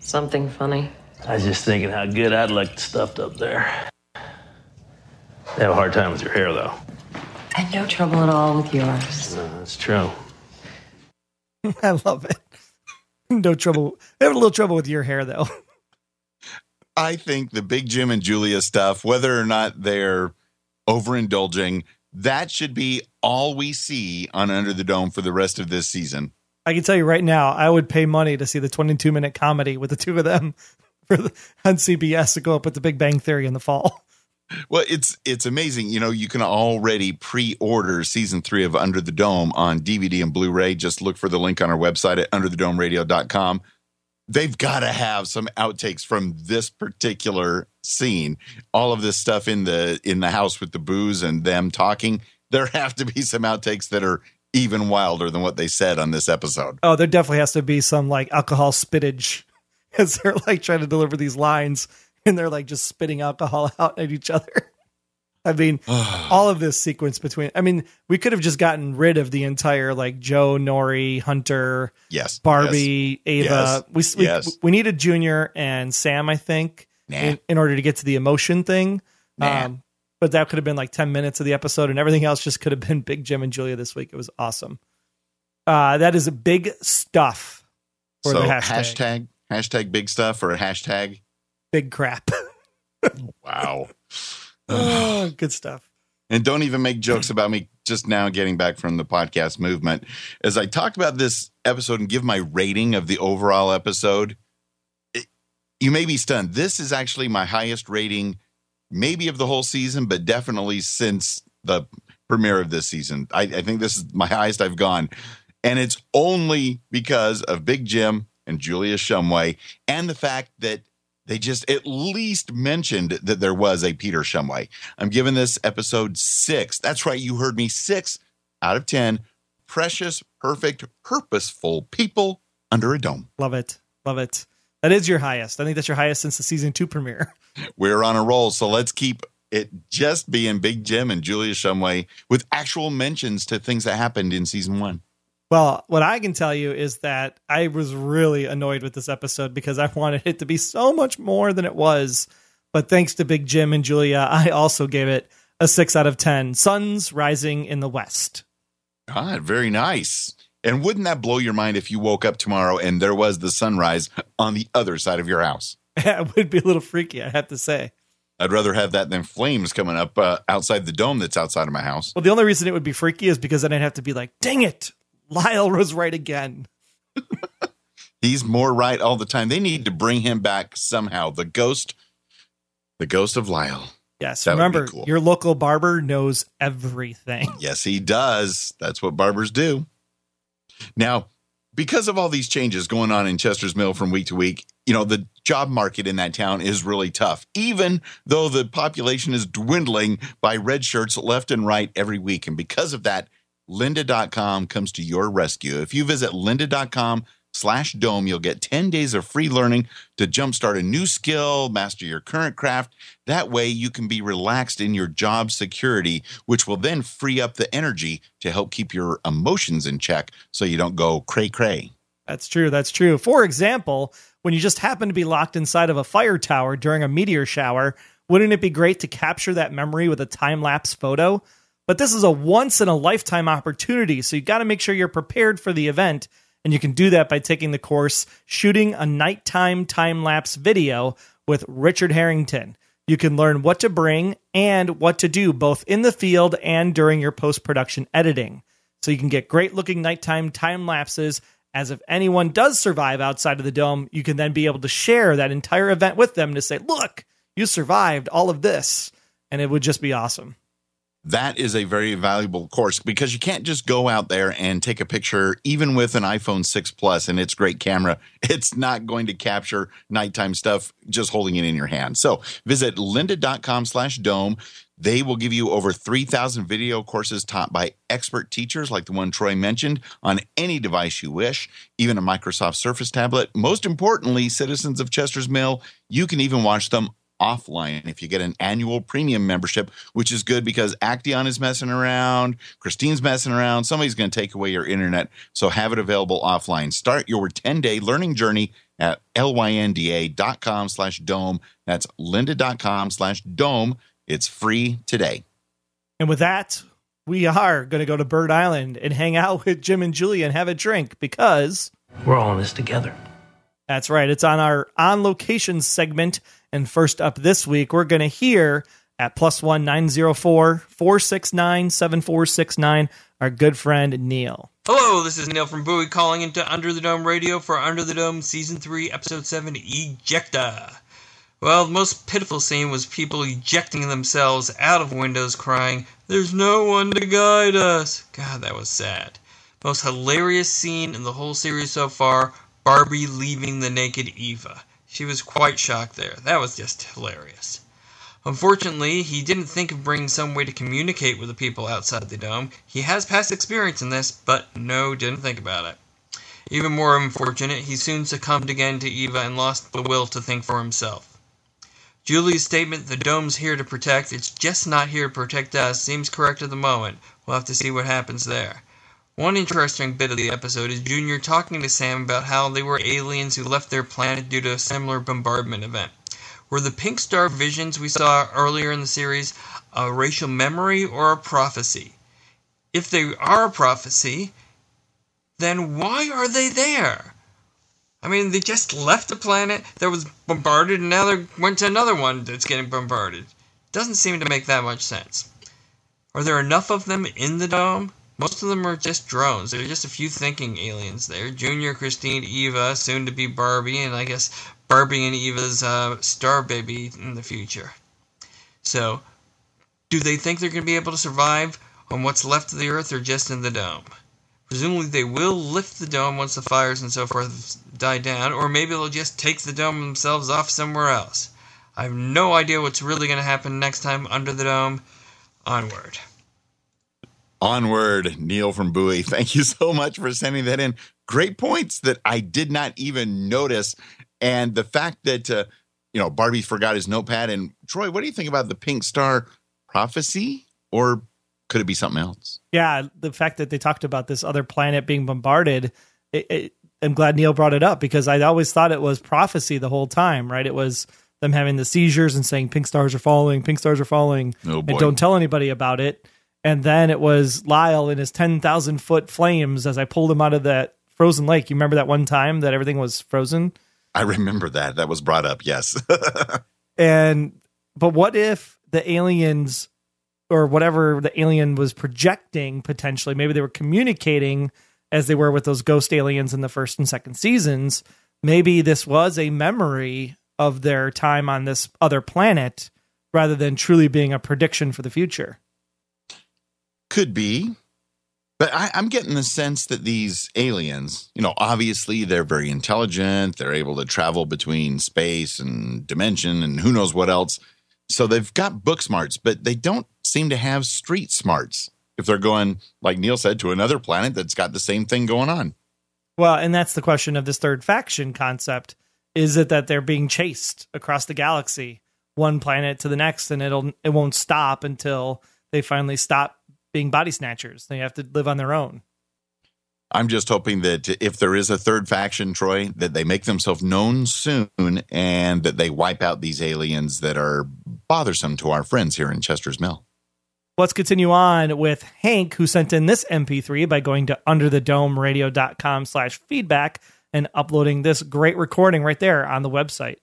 [SPEAKER 4] Something funny.
[SPEAKER 6] I was just thinking how good I'd look stuffed up there. They have a hard time with your hair, though.
[SPEAKER 4] And no trouble at all with yours.
[SPEAKER 6] Uh, that's true. <laughs>
[SPEAKER 1] I love it. No trouble. They have a little trouble with your hair, though.
[SPEAKER 2] I think the Big Jim and Julia stuff, whether or not they're overindulging, that should be all we see on Under the Dome for the rest of this season.
[SPEAKER 1] I can tell you right now, I would pay money to see the 22 minute comedy with the two of them <laughs> for the, on CBS to go up with the Big Bang Theory in the fall. <laughs>
[SPEAKER 2] Well, it's it's amazing. You know, you can already pre-order season three of Under the Dome on DVD and Blu-ray. Just look for the link on our website at underthedomeradio.com. They've got to have some outtakes from this particular scene. All of this stuff in the in the house with the booze and them talking. There <laughs> have to be some outtakes that are even wilder than what they said on this episode.
[SPEAKER 1] Oh, there definitely has to be some like alcohol spittage <laughs> as they're like trying to deliver these lines and they're like just spitting alcohol <laughs> out at each other. I mean, <sighs> all of this sequence between, I mean, we could have just gotten rid of the entire like Joe, Norrie, Hunter,
[SPEAKER 2] Yes,
[SPEAKER 1] Barbie, Ava.
[SPEAKER 2] Yes.
[SPEAKER 1] We, we,
[SPEAKER 2] Yes.
[SPEAKER 1] we needed Junior and Sam, I think,
[SPEAKER 2] Nah.
[SPEAKER 1] in, in order to get to the emotion thing.
[SPEAKER 2] Nah.
[SPEAKER 1] Um, but that could have been like 10 minutes of the episode and everything else just could have been <laughs> Big Jim and Julia this week. It was awesome. Uh, that is big stuff for
[SPEAKER 2] so
[SPEAKER 1] the
[SPEAKER 2] hashtag.
[SPEAKER 1] hashtag.
[SPEAKER 2] hashtag big stuff or a hashtag.
[SPEAKER 1] Big crap. <laughs>
[SPEAKER 2] Wow.
[SPEAKER 1] Oh, good stuff.
[SPEAKER 2] And don't even make jokes about me just now getting back from the podcast movement. As I talk about this episode and give my rating of the overall episode, it, you may be stunned. This is actually my highest rating, maybe of the whole season, but definitely since the premiere of this season. I, I think this is my highest I've gone. And it's only because of Big Jim and Julia Shumway and the fact that they just at least mentioned that there was a Peter Shumway. I'm giving this episode six. That's right, you heard me. Six out of 10. Precious, perfect, purposeful people under a dome.
[SPEAKER 1] Love it. Love it. That is your highest. I think that's your highest since the season two premiere. <laughs>
[SPEAKER 2] We're on a roll, so let's keep it just being Big Jim and Julia Shumway with actual mentions to things that happened in season one.
[SPEAKER 1] Well, what I can tell you is that I was really annoyed with this episode because I <laughs> wanted it to be so much more than it was. But thanks to Big Jim and Julia, I also gave it a six out of 10. Suns rising in the west.
[SPEAKER 2] Ah, very nice. And wouldn't that blow your mind if you woke up tomorrow and there was the sunrise on the other side of your house? <laughs>
[SPEAKER 1] it would be a little freaky, I have to say.
[SPEAKER 2] I'd rather have that than flames coming up uh, outside the dome that's outside of my house.
[SPEAKER 1] Well, the only reason it would be freaky is because then I'd have to be like, dang it, Lyle was right again.
[SPEAKER 2] He's more right all the time. They need to bring him back somehow. The ghost, the ghost of Lyle.
[SPEAKER 1] Yes,
[SPEAKER 2] That
[SPEAKER 1] remember,
[SPEAKER 2] cool.
[SPEAKER 1] your local barber knows everything. <laughs>
[SPEAKER 2] Yes, he does. That's what barbers do. Now, because of all these changes going on in Chester's Mill from week to week, you know, the job market in that town is really tough, even though the population is dwindling by red shirts left and right every week. And because of that, lynda.com comes to your rescue. If you visit lynda.com slash dome, you'll get 10 days of free learning to jumpstart a new skill, master your current craft. That way you can be relaxed in your job security, which will then free up the energy to help keep your emotions in check so you don't go cray cray.
[SPEAKER 1] That's true. That's true. For example, when you just happen to be locked inside of a fire tower during a meteor shower, wouldn't it be great to capture that memory with a time lapse photo? But this is a once in a lifetime opportunity, so you got to make sure you're prepared for the event. And you can do that by taking the course Shooting a Nighttime Time Lapse Video with Richard Harrington. You can learn what to bring and what to do both in the field and during your post production editing. So you can get great looking nighttime time lapses. As if anyone does survive outside of the dome, you can then be able to share that entire event with them to say, look, you survived all of this. And it would just be awesome
[SPEAKER 2] that is a very valuable course because you can't just go out there and take a picture even with an iphone 6 plus and its great camera. <laughs> It's not going to capture nighttime stuff just holding it in your hand. So visit lynda.com slash dome. They will give you over 3000 video courses taught by expert teachers like the one troy mentioned on any device you wish even a microsoft surface tablet. Most importantly citizens of chester's mill you can even watch them offline if you get an annual premium membership, which is good because Aktaion is messing around, Christine's messing around, somebody's going to take away your internet. So have it available offline. Start your 10 day learning journey at lynda.com slash dome. That's lynda.com slash dome. It's free today.
[SPEAKER 1] And with that, we are going to go to Bird Island and hang out <laughs> with Jim and Julie and have a drink because
[SPEAKER 5] we're all in this together.
[SPEAKER 1] That's right. It's on our on location segment and first up this week, we're going to hear at plus one nine zero four four six nine seven four six nine our good friend Neil.
[SPEAKER 7] Hello, this is Neil from Bowie calling into Under the Dome Radio for Under the Dome Season 3, Episode 7 Ejecta. Well, the most pitiful scene was people ejecting themselves out of windows crying, There's no one to guide us. God, that was sad. Most hilarious scene in the whole series so far Barbie leaving the naked Eva. She was quite shocked there. That was just hilarious. Unfortunately, he didn't think of bringing some way to communicate with the people outside the dome. He has past experience in this, but no, didn't think about it. Even more unfortunate, he soon succumbed again to Eva and lost the will to think for himself. Julie's statement, the dome's here to protect, it's just not here to protect us, seems correct at the moment. We'll have to see what happens there. One interesting bit of the episode is Junior talking to Sam about how they were aliens who left their planet due to a similar bombardment event. Were the pink star visions we saw earlier in the series a racial memory or a prophecy? If they are a prophecy, then why are they there? I mean, they just left a planet that was bombarded and now they went to another one that's getting bombarded. Doesn't seem to make that much sense. Are there enough of them in the dome? Most of them are just drones. There are just a few thinking aliens there. Junior, Christine, Eva, soon to be Barbie, and I guess Barbie and Eva's uh, star baby in the future. So, do they think they're going to be able to survive on what's left of the Earth or just in the dome? Presumably, they will lift the dome once the fires and so forth die down, or maybe they'll just take the dome themselves off somewhere else. I have no idea what's really going to happen next time under the dome. Onward.
[SPEAKER 2] Onward, Neil from Bowie. <laughs> Thank you so much for sending that in. Great points that I did not even notice. And the fact that, uh, you know, Barbie forgot his notepad. And Troy, what do you think about the Pink Star prophecy? Or could it be something else?
[SPEAKER 1] Yeah, the fact that they talked about this other planet being bombarded, it, it, I'm glad Neil brought it up because I always thought it was prophecy the whole time, right? It was them having the seizures and saying pink stars are falling, pink stars are falling,
[SPEAKER 2] oh
[SPEAKER 1] and don't tell anybody about it and then it was Lyle in his ten thousand foot flames as I pulled him out of that frozen lake. You remember that one time that everything was frozen?
[SPEAKER 2] I remember that. That was brought up. Yes. <laughs>
[SPEAKER 1] and but what if the aliens or whatever the alien was projecting potentially, maybe they were communicating as they were with those ghost aliens in the first and second seasons. Maybe this was a memory of their time on this other planet rather than truly being a prediction for the future.
[SPEAKER 2] Could be. But I, am getting the sense that these aliens, you know, obviously they're very intelligent. They're able to travel between space and dimension and who knows what else. So they've got book smarts, but they don't seem to have street smarts if they're going, like Neil said, to another planet that's got the same thing going on.
[SPEAKER 1] Well, and that's the question of this third faction concept. Is it that they're being chased across the galaxy, one planet to the next, and it'll it won't stop until they finally stop being body snatchers. They have to live on their own.
[SPEAKER 2] I'm just hoping that if there is a third faction, Troy, that they make themselves known soon and that they wipe out these aliens that are bothersome to our friends here in Chester's Mill.
[SPEAKER 1] Let's continue on with Hank, who sent in this MP3 by going to underthedomeradio.com slash feedback and uploading this great recording right there on the website.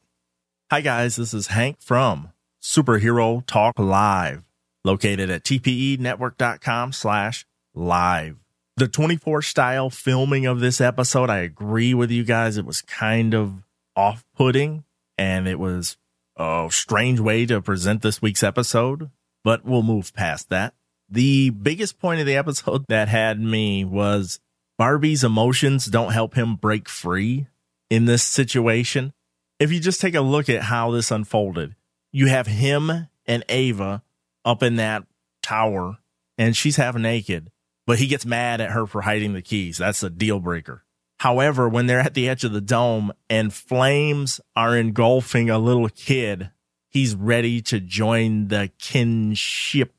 [SPEAKER 8] Hi, guys. This is Hank from Superhero Talk Live, located at tpenetwork.com slash live. The 24 style filming of this episode, I agree with you guys. It was kind of off putting and it was a strange way to present this week's episode but we'll move past that. The biggest point of the episode <laughs> that had me was Barbie's emotions don't help him break free in this situation. If you just take a look at how this unfolded, you have him and Ava up in that tower and she's half naked, but he gets mad at her for hiding the keys. That's a deal breaker. However, when they're at the edge of the dome and flames are engulfing a little kid he's ready to join the kinship.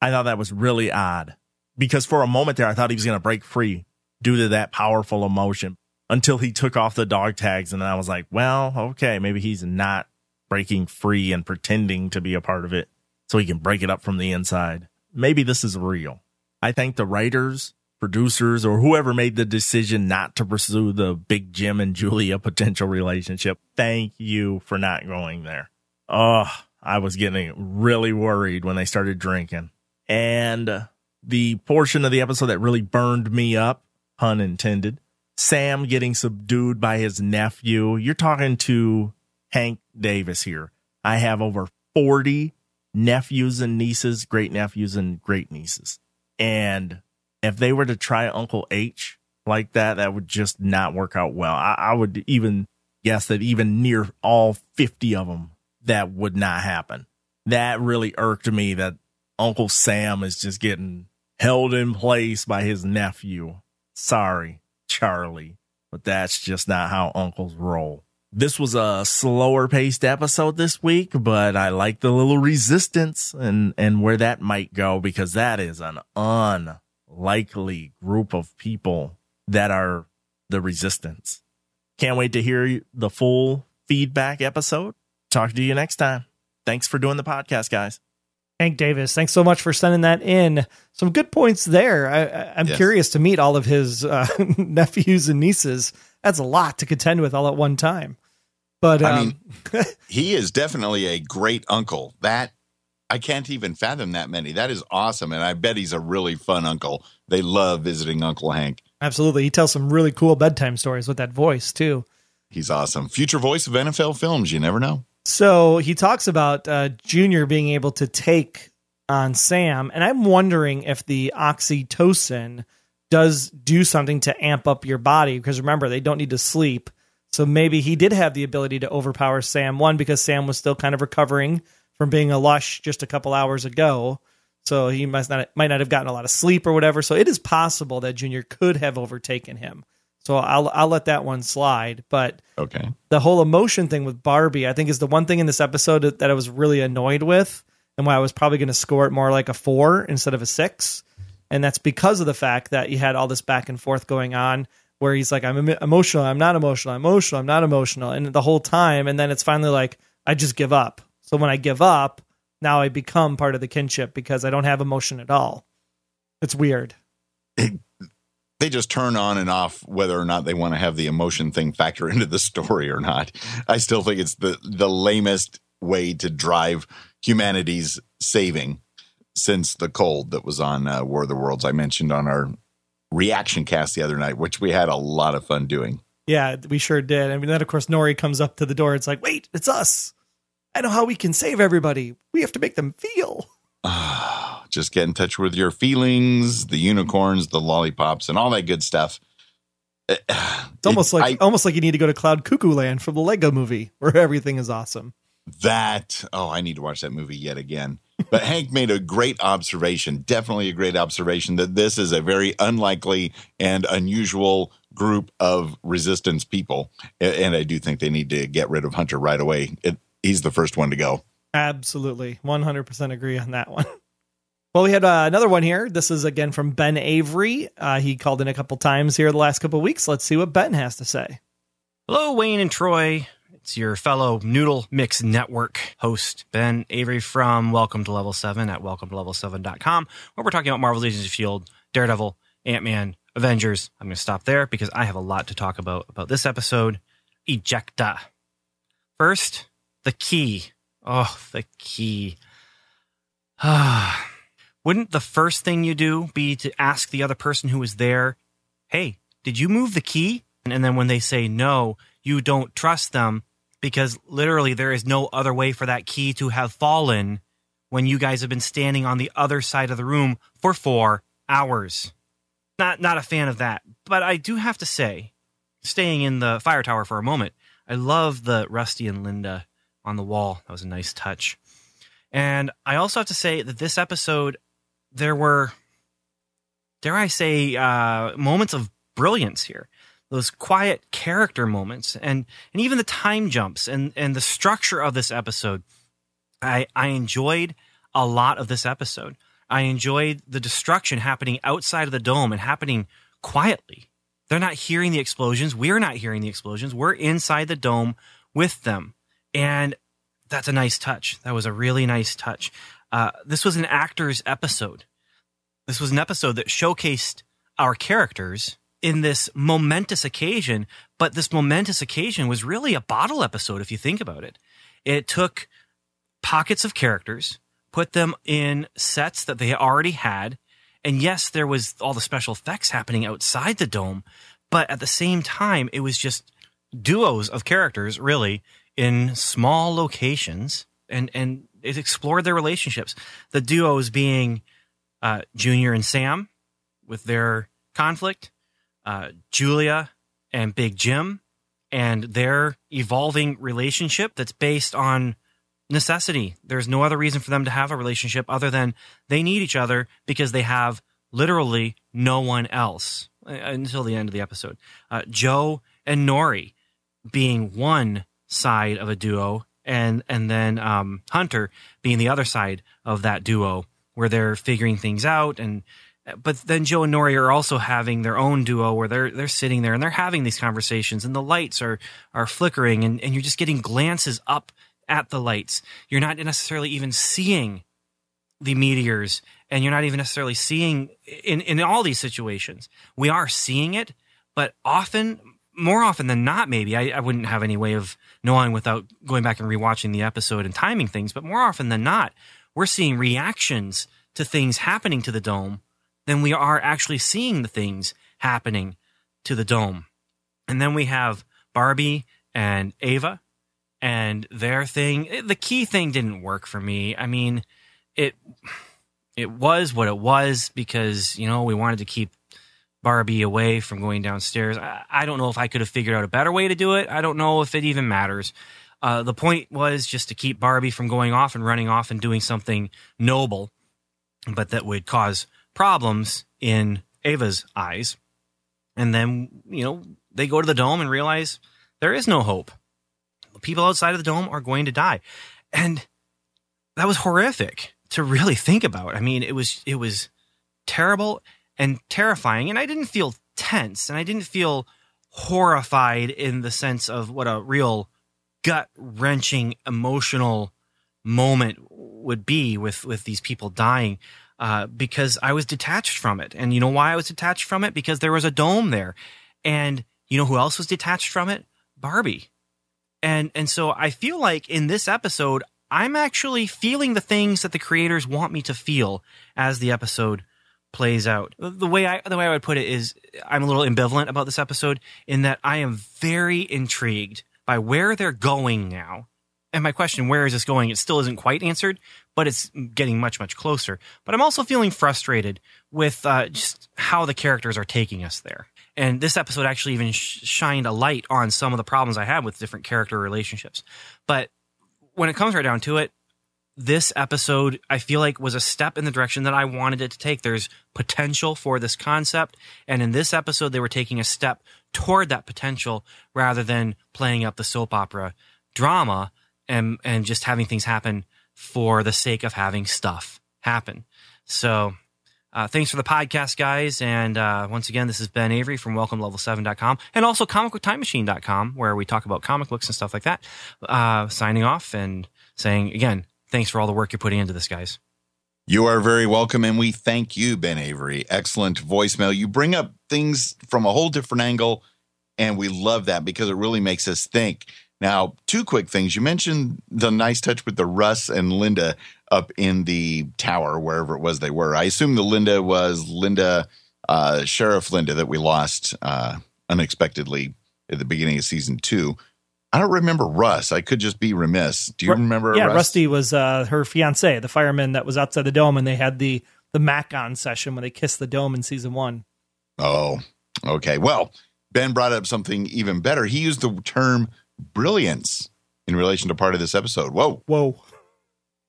[SPEAKER 8] I thought that was really odd because for a moment there, I thought he was going to break free due to that powerful emotion until he took off the dog tags. And then I was like, well, okay, maybe he's not breaking free and pretending to be a part of it so he can break it up from the inside. Maybe this is real. I thank the writers, producers, or whoever made the decision not to pursue the Big Jim and Julia potential relationship. Thank you for not going there oh, I was getting really worried when they started drinking. And the portion of the episode that really burned me up, pun intended, Sam getting subdued by his nephew. You're talking to Hank Davis here. I have over 40 nephews and nieces, great nephews and great nieces. And if they were to try Uncle H like that, that would just not work out well. I, I would even guess that even near all 50 of them that would not happen. That really irked me that Uncle Sam is just getting held in place by his nephew. Sorry, Charlie, but that's just not how uncles roll. This was a slower paced episode this week, but I like the little resistance and, and where that might go because that is an unlikely group of people that are the resistance. Can't wait to hear the full feedback episode talk to you next time. Thanks for doing the podcast, guys.
[SPEAKER 1] Hank Davis, thanks so much for sending that in. Some good points there. I, am yes. curious to meet all of his uh, <laughs> nephews and nieces. That's a lot to contend with all at one time. But um, I
[SPEAKER 2] mean, <laughs> he is definitely a great uncle. That I can't even fathom that many. That is awesome, and I bet he's a really fun uncle. They love visiting Uncle Hank.
[SPEAKER 1] Absolutely, he tells some really cool bedtime stories with that voice too.
[SPEAKER 2] He's awesome. Future voice of NFL films. You never know.
[SPEAKER 1] So he talks about uh, Junior being able to take on Sam, and I'm wondering if the oxytocin does do something to amp up your body because remember they don't need to sleep. So maybe he did have the ability to overpower Sam one because Sam was still kind of recovering from being a lush just a couple hours ago. So he must not might not have gotten a lot of sleep or whatever. So it is possible that Junior could have overtaken him. So I'll I'll let that one slide. But
[SPEAKER 2] okay,
[SPEAKER 1] the whole emotion thing with Barbie, I think, is the one thing in this episode that I was really annoyed with, and why I was probably going to score it more like a four instead of a six. And that's because of the fact that you had all this back and forth going on, where he's like, "I'm emotional, I'm not emotional, I'm emotional, I'm not emotional," and the whole time, and then it's finally like, I just give up. So when I give up, now I become part of the kinship because I don't have emotion at all. It's weird. <clears throat>
[SPEAKER 2] they just turn on and off whether or not they want to have the emotion thing factor <laughs> into the story or not. I still think it's the the lamest way to drive humanity's saving since the cold that was on uh, War of the Worlds. I mentioned on our reaction cast the other night, which we had a lot of fun doing.
[SPEAKER 1] Yeah, we sure did. I mean, then of course Norrie comes up to the door. It's like, wait, it's us. I know how we can save everybody. We have to make them feel. <sighs>
[SPEAKER 2] just get in touch with your feelings, the unicorns, the lollipops, and all that good stuff. <sighs>
[SPEAKER 1] It's almost it, like I, almost like you need to go to Cloud Cuckoo Land from the Lego Movie, where everything is awesome.
[SPEAKER 2] That oh, I need to watch that movie yet again. But Hank made a great observation, definitely a great observation that this is a very unlikely and unusual group of resistance people, and I do think they need to get rid of Hunter right away. It, he's the first one to go.
[SPEAKER 1] Absolutely, one hundred percent agree on that one. Well, we had uh, another one here. This is again from Ben Avery. Uh, he called in a couple times here the last couple weeks. Let's see what Ben has to say.
[SPEAKER 9] Hello, Wayne and Troy. It's your fellow Noodle Mix Network host, Ben Avery from Welcome to Level 7 at welcome to level7.com, where we're talking about Marvel's Agents of S.H.I.E.L.D., Daredevil, Ant Man, Avengers. I'm going to stop there because I have a lot to talk about about this episode. Ejecta. First, the key. Oh, the key. Ah. <sighs> Wouldn't the first thing you do be to ask the other person who was there, hey, did you move the key? And then when they say no, you don't trust them because literally there is no other way for that key to have fallen when you guys have been standing on the other side of the room for four hours. Not not a fan of that. But I do have to say, staying in the fire tower for a moment, I love the Rusty and Linda on the wall. That was a nice touch. And I also have to say that this episode there were, dare I say, uh, moments of brilliance here. Those quiet character moments, and and even the time jumps, and and the structure of this episode. I I enjoyed a lot of this episode. I enjoyed the destruction happening outside of the dome and happening quietly. They're not hearing the explosions. We're not hearing the explosions. We're inside the dome with them. And that's a nice touch. That was a really nice touch. Uh, this was an actor's episode. This was an episode that showcased our characters in this momentous occasion, but this momentous occasion was really a bottle episode if you think about it. It took pockets of characters, put them in sets that they already had, and yes, there was all the special effects happening outside the dome, but at the same time, it was just duos of characters really in small locations and and it explored their relationships. The duos being uh, Junior and Sam with their conflict, uh, Julia and Big Jim and their evolving relationship that's based on necessity. There's no other reason for them to have a relationship other than they need each other because they have literally no one else uh, until the end of the episode. Uh, Joe and Norrie being one side of a duo and and then um, Hunter being the other side of that duo where they're figuring things out and but then Joe and Norrie are also having their own duo where they're they're sitting there and they're having these conversations and the lights are are flickering and, and you're just getting glances up at the lights. You're not necessarily even seeing the meteors and you're not even necessarily seeing in, in all these situations. We are seeing it, but often more often than not, maybe I, I, wouldn't have any way of knowing without going back and rewatching the episode and timing things. But more often than not, we're seeing reactions to things happening to the dome than we are actually seeing the things happening to the dome. And then we have Barbie and Ava and their thing. The key thing didn't work for me. I mean, it it was what it was because you know we wanted to keep Barbie away from going downstairs. I, I, don't know if I could have figured out a better way to do it. I don't know if it even matters. Uh, the point was just to keep Barbie from going off and running off and doing something noble, but that would cause problems in Ava's eyes. And then, you know, they go to the dome and realize there is no hope. People outside of the dome are going to die. And that was horrific to really think about. I mean, it was it was terrible and terrifying. And I didn't feel tense and I didn't feel horrified in the sense of what a real gut wrenching emotional moment would be with, with these people dying. Uh, because I was detached from it. And you know why I was detached from it? Because there was a dome there. And you know who else was detached from it? Barbie. And, and so I feel like in this episode, I'm actually feeling the things that the creators want me to feel as the episode plays out. The way I the way I would put it is I'm a little ambivalent about this episode in that I am very intrigued by where they're going now. And my question, where is this going? It still isn't quite answered, but it's getting much, much closer. But I'm also feeling frustrated with uh, just how the characters are taking us there. And this episode actually even sh- shined a light on some of the problems I had with different character relationships. But when it comes right down to it, this episode, I feel like, was a step in the direction that I wanted it to take. There's potential for this concept. And in this episode, they were taking a step toward that potential rather than playing up the soap opera drama and, and just having things happen for the sake of having stuff happen. So, Uh, thanks for the podcast, guys. And uh, once again, this is Ben Avery from WelcomeLevel7.com and also ComicBookTimeMachine.com, where we talk about comic books and stuff like that. Uh, signing off and saying, again, thanks for all the work you're putting into this, guys.
[SPEAKER 2] You are very welcome, and we thank you, Ben Avery. Excellent voicemail. You bring up things from a whole different angle, and we love that because it really makes us think. Now, two quick things. You mentioned the nice touch with the Russ and Linda up in the tower, wherever it was they were. I assume the Linda was Linda, uh, Sheriff Linda, that we lost uh, unexpectedly at the beginning of season two. I don't remember Russ. I could just be remiss. Do you
[SPEAKER 1] Ru-
[SPEAKER 2] remember?
[SPEAKER 1] Yeah,
[SPEAKER 2] Russ?
[SPEAKER 1] Rusty was uh, her fiance, the fireman that was outside the dome, and they had the the Mac on session when they kissed the dome in season one.
[SPEAKER 2] Oh, okay. Well, Ben brought up something even better. He used the term brilliance in relation to part of this episode. Whoa.
[SPEAKER 1] Whoa.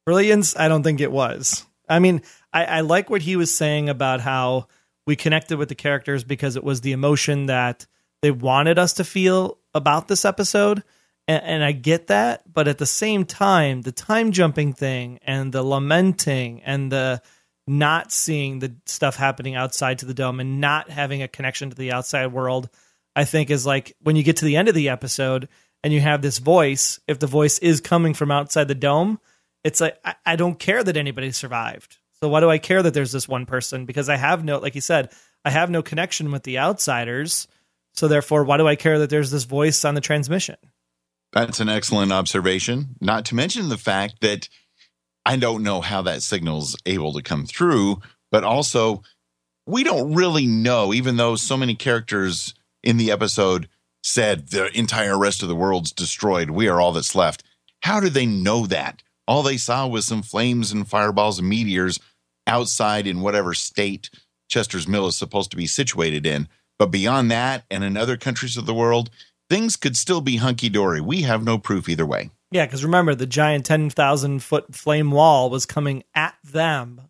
[SPEAKER 1] Brilliance, I don't think it was. I mean, I, I like what he was saying about how we connected with the characters because it was the emotion that they wanted us to feel about this episode. And, and I get that. But at the same time, the time jumping thing and the lamenting and the not seeing the stuff happening outside to the dome and not having a connection to the outside world, I think is like when you get to the end of the episode and you have this voice, if the voice is coming from outside the dome, it's like I, I don't care that anybody survived. So why do I care that there's this one person? Because I have no, like you said, I have no connection with the outsiders. So therefore, why do I care that there's this voice on the transmission?
[SPEAKER 2] That's an excellent observation. Not to mention the fact that I don't know how that signal's able to come through, but also we don't really know, even though so many characters in the episode said the entire rest of the world's destroyed, we are all that's left. How do they know that? All they saw was some flames and fireballs and meteors outside in whatever state Chester's Mill is supposed to be situated in. But beyond that, and in other countries of the world, things could still be hunky dory. We have no proof either way.
[SPEAKER 1] Yeah, because remember, the giant 10,000 foot flame wall was coming at them,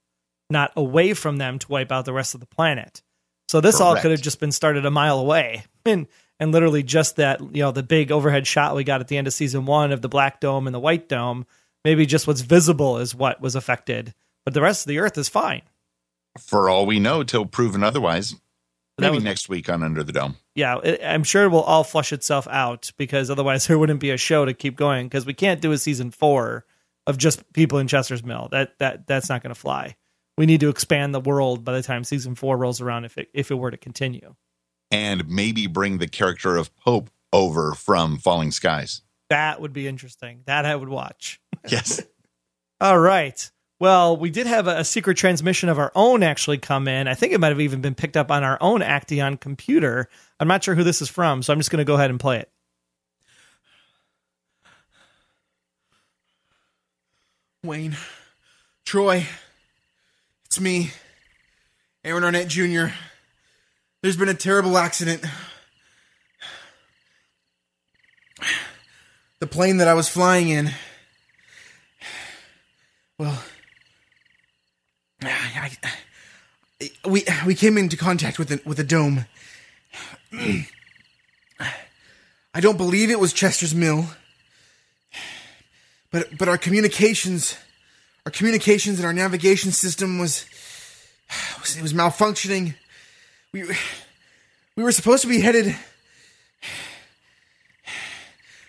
[SPEAKER 1] not away from them to wipe out the rest of the planet. So this all could have just been started a mile away. <laughs> And, and literally just that, you know, the big overhead shot we got at the end of season one of the black dome and the white dome, maybe just what's visible is what was affected. But the rest of the earth is fine.
[SPEAKER 2] For all we know, till proven otherwise. Maybe
[SPEAKER 1] was-
[SPEAKER 2] next week on Under the Dome.
[SPEAKER 1] yeah, it, I'm sure it will all flush itself out because otherwise <laughs> there wouldn't be a show to keep going because we can't do a season four of just people in Chester's Mill. That that that's not going to fly. We need to expand the world by the time season four rolls around if it if it were to continue.
[SPEAKER 2] And maybe bring the character of Pope over from Falling Skies.
[SPEAKER 1] That would be interesting. That I would watch. <laughs>
[SPEAKER 2] Yes.
[SPEAKER 1] All right. Well, we did have a, a secret transmission of our own actually come in. I think it might have even been picked up on our own Aktaion computer. I'm not sure who this is from, so I'm just going to go ahead and play it.
[SPEAKER 10] Wayne, Troy, it's me, Aaron Arnett Jr. There's been a terrible accident. The plane that I was flying in. Well, I, I- we we came into contact with the, with a dome. I don't believe it was Chester's Mill but but our communications our communications and our navigation system was, was it was malfunctioning we we were supposed to be headed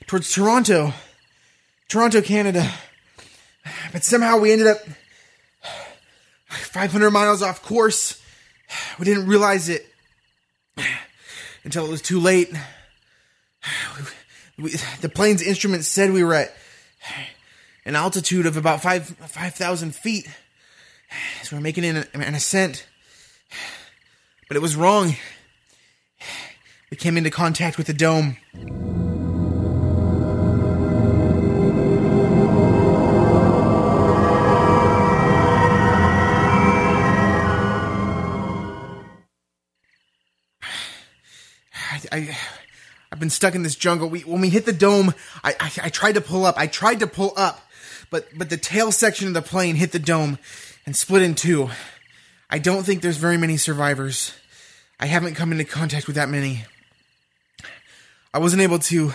[SPEAKER 10] towards Toronto Toronto Canada. But somehow we ended up 500 miles off course. We didn't realize it until it was too late. We, the plane's instruments said we were at an altitude of about five five thousand feet. So we're making an, an ascent, but it was wrong. We came into contact with the dome. I, I've been stuck in this jungle. We when we hit the dome, I, I I tried to pull up. I tried to pull up, but but the tail section of the plane hit the dome and split in two. I don't think there's very many survivors. I haven't come into contact with that many. I wasn't able to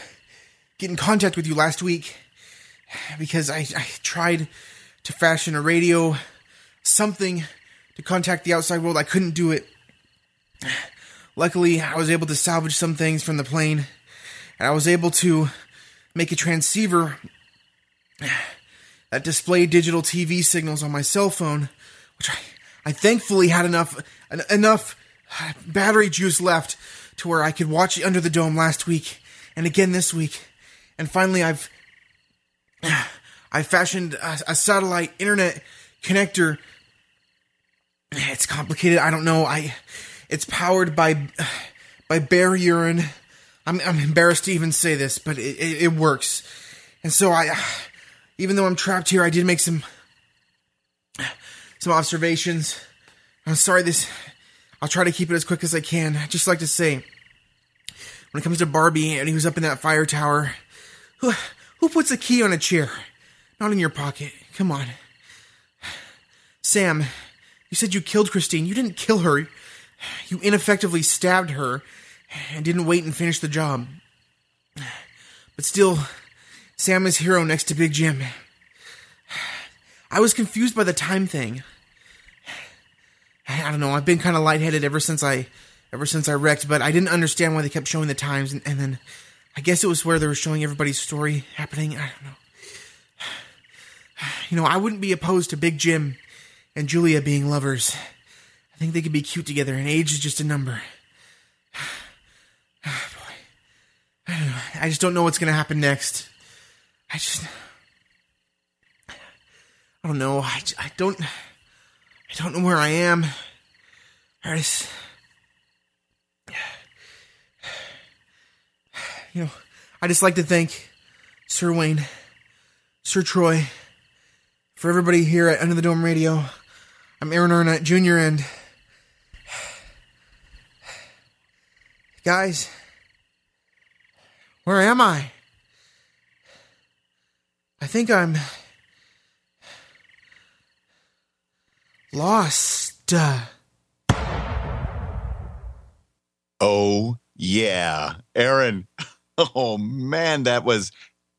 [SPEAKER 10] get in contact with you last week because I, I tried to fashion a radio, something to contact the outside world. I couldn't do it. Luckily, I was able to salvage some things from the plane, and I was able to make a transceiver that displayed digital TV signals on my cell phone, which I, I thankfully had enough enough <sighs> battery juice left to where I could watch Under the Dome last week and again this week. And finally, I've <sighs> I fashioned a, a satellite internet connector. <sighs> It's complicated. I don't know. I it's powered by by bear urine. I'm I'm embarrassed to even say this, but it, it, it works. And so I, even though I'm trapped here, I did make some some observations. I'm sorry. This I'll try to keep it as quick as I can. I'd just like to say, when it comes to Barbie and he was up in that fire tower, who who puts a key on a chair? Not in your pocket. Come on. Sam, you said you killed Christine. You didn't kill her. You ineffectively stabbed her and didn't wait and finish the job. But still, Sam is hero next to Big Jim. I was confused by the time thing. I don't know. I've been kind of lightheaded ever since I, ever since I wrecked. But I didn't understand why they kept showing the times, and, and then I guess it was where they were showing everybody's story happening. I don't know. <sighs> You know, I wouldn't be opposed to Big Jim and Julia being lovers. I think they could be cute together, and age is just a number. <sighs> <sighs> Boy. I don't know. I just don't know what's to happen next. I just. I don't know. I, I don't. I don't know where I am. I just. You know, I just like to thank Sir Wayne, Sir Troy, for everybody here at Under the Dome Radio. I'm Aaron Arnett Jr. and guys, where am I? I think I'm lost.
[SPEAKER 2] Oh, yeah. Aaron. <laughs> Oh, man, that was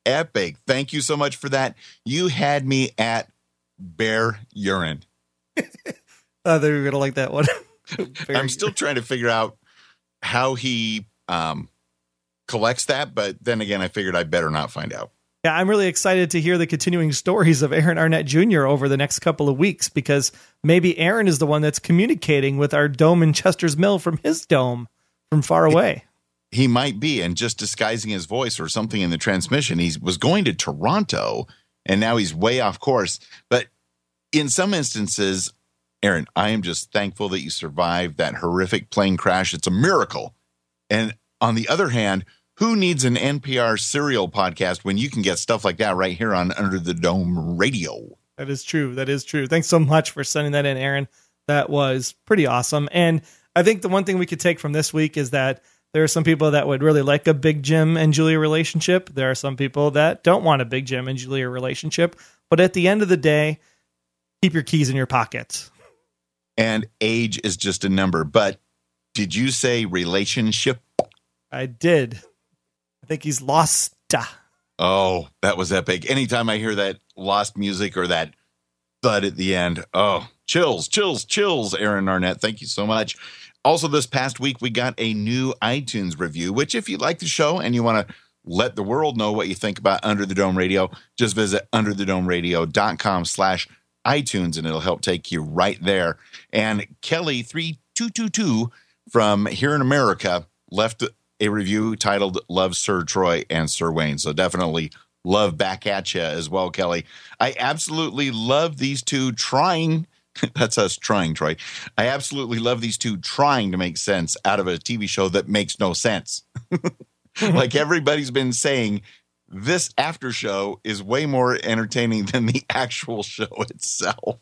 [SPEAKER 2] epic. Thank you so much for that. You had me at bear urine. <laughs>
[SPEAKER 1] I think you're gonna like that one. <laughs>
[SPEAKER 2] I'm still trying to figure out how he um, collects that, but then again, I figured I better not find out.
[SPEAKER 1] Yeah, I'm really excited to hear the continuing stories of Aaron Arnett Jr. over the next couple of weeks because maybe Aaron is the one that's communicating with our dome in Chester's Mill from his dome from far away.
[SPEAKER 2] He might be, and just disguising his voice or something in the transmission. He was going to Toronto, and now he's way off course. But in some instances, Aaron, I am just thankful that you survived that horrific plane crash. It's a miracle. And on the other hand, who needs an NPR serial podcast when you can get stuff like that right here on Under the Dome Radio?
[SPEAKER 1] That is true. That is true. Thanks so much for sending that in, Aaron. That was pretty awesome. And I think the one thing we could take from this week is that there are some people that would really like a Big Jim and Julia relationship. There are some people that don't want a Big Jim and Julia relationship. But at the end of the day, keep your keys in your pockets.
[SPEAKER 2] And age is just a number. But did you say relationship?
[SPEAKER 1] I did. I think he's lost.
[SPEAKER 2] Oh, that was epic. Anytime I hear that lost music or that thud at the end, oh, chills, chills, chills. Aaron Arnett, thank you so much. Also, this past week, we got a new iTunes review, which, if you like the show and you want to let the world know what you think about Under the Dome Radio, just visit underthedomeradio.com slash iTunes and it'll help take you right there. And Kelly3222 from here in America left a review titled Love Sir Troy and Sir Wayne. So definitely love back at you as well, Kelly. I absolutely love these two trying. <laughs> That's us trying, Troy. I absolutely love these two trying to make sense out of a TV show that makes no sense. <laughs> like everybody's been saying, this after show is way more entertaining than the <laughs> actual show itself.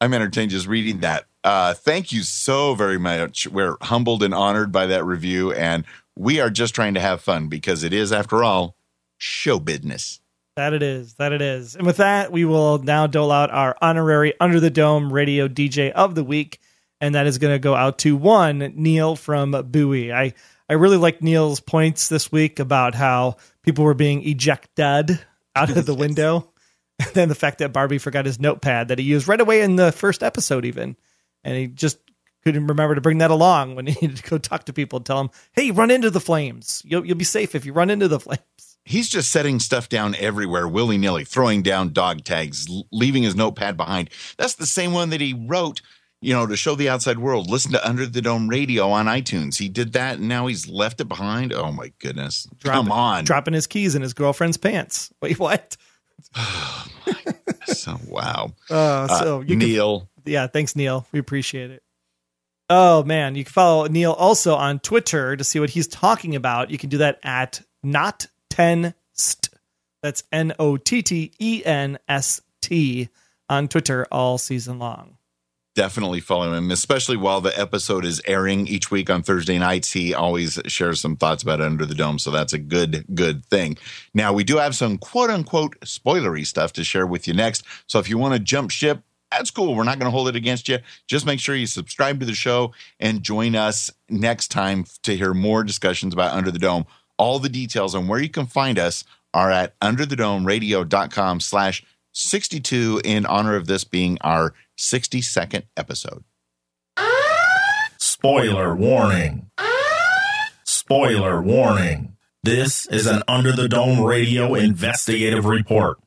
[SPEAKER 2] I'm entertained just reading that. Uh, thank you so very much. We're humbled and honored by that review, and we are just trying to have fun because it is, after all, show business.
[SPEAKER 1] That it is. That it is. And with that, we will now dole out our honorary Under the Dome Radio DJ of the week, and that is going to go out to one Neil from Bowie. I I really like Neil's points this week about how people were being ejected out of <laughs> the window And then the fact that Barbie forgot his notepad that he used right away in the first episode, even, and he just couldn't remember to bring that along when he <laughs> needed to go talk to people and tell them, "Hey, run into the flames. You'll you'll be safe if you run into the flames."
[SPEAKER 2] He's just setting stuff down everywhere, willy nilly, throwing down dog tags, leaving his notepad behind. That's the same one that he wrote, you know, to show the outside world. Listen to Under the Dome Radio on iTunes. He did that, and now he's left it behind. Oh my goodness!
[SPEAKER 1] Dropping,
[SPEAKER 2] Come on,
[SPEAKER 1] dropping his keys in his girlfriend's pants. Wait, what? <sighs>
[SPEAKER 2] Oh, my so wow.
[SPEAKER 1] Uh, <laughs> so
[SPEAKER 2] uh, Neil,
[SPEAKER 1] can, yeah, thanks, Neil. We appreciate it. Oh man, you can follow Neil also on Twitter to see what he's talking about. You can do that at not ten st. That's N O T T E N S T on Twitter all season long
[SPEAKER 2] definitely follow him, especially while the episode is airing each week on Thursday nights. He always shares some thoughts about Under the Dome, so that's a good, good thing. Now, we do have some quote unquote spoilery stuff to share with you next. So if you want to jump ship, that's cool. We're not going to hold it against you. Just make sure you subscribe to the show and join us next time to hear more discussions about Under the Dome. All the details on where you can find us are at underthedomeradio.com slash 62 in honor of this being our 62nd episode.
[SPEAKER 8] Spoiler warning. Spoiler warning. This is an Under the Dome radio investigative report.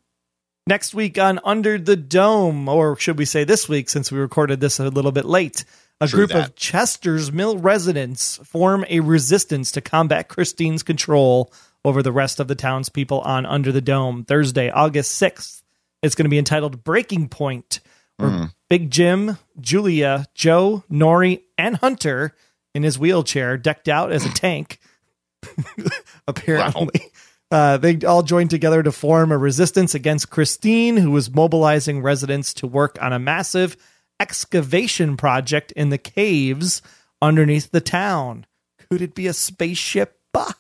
[SPEAKER 1] Next week on Under the Dome, or should we say this week since we recorded this a little bit late, a True group that. of Chester's Mill residents form a resistance to combat Christine's control over the rest of the townspeople on Under the Dome Thursday, August 6th. It's going to be entitled Breaking Point where mm. Big Jim, Julia, Joe, Norrie, and Hunter in his wheelchair, decked out as a tank, <laughs> apparently. Wow. Uh, they all joined together to form a resistance against Christine, who was mobilizing residents to work on a massive excavation project in the caves underneath the town. Could it be a spaceship? Bah.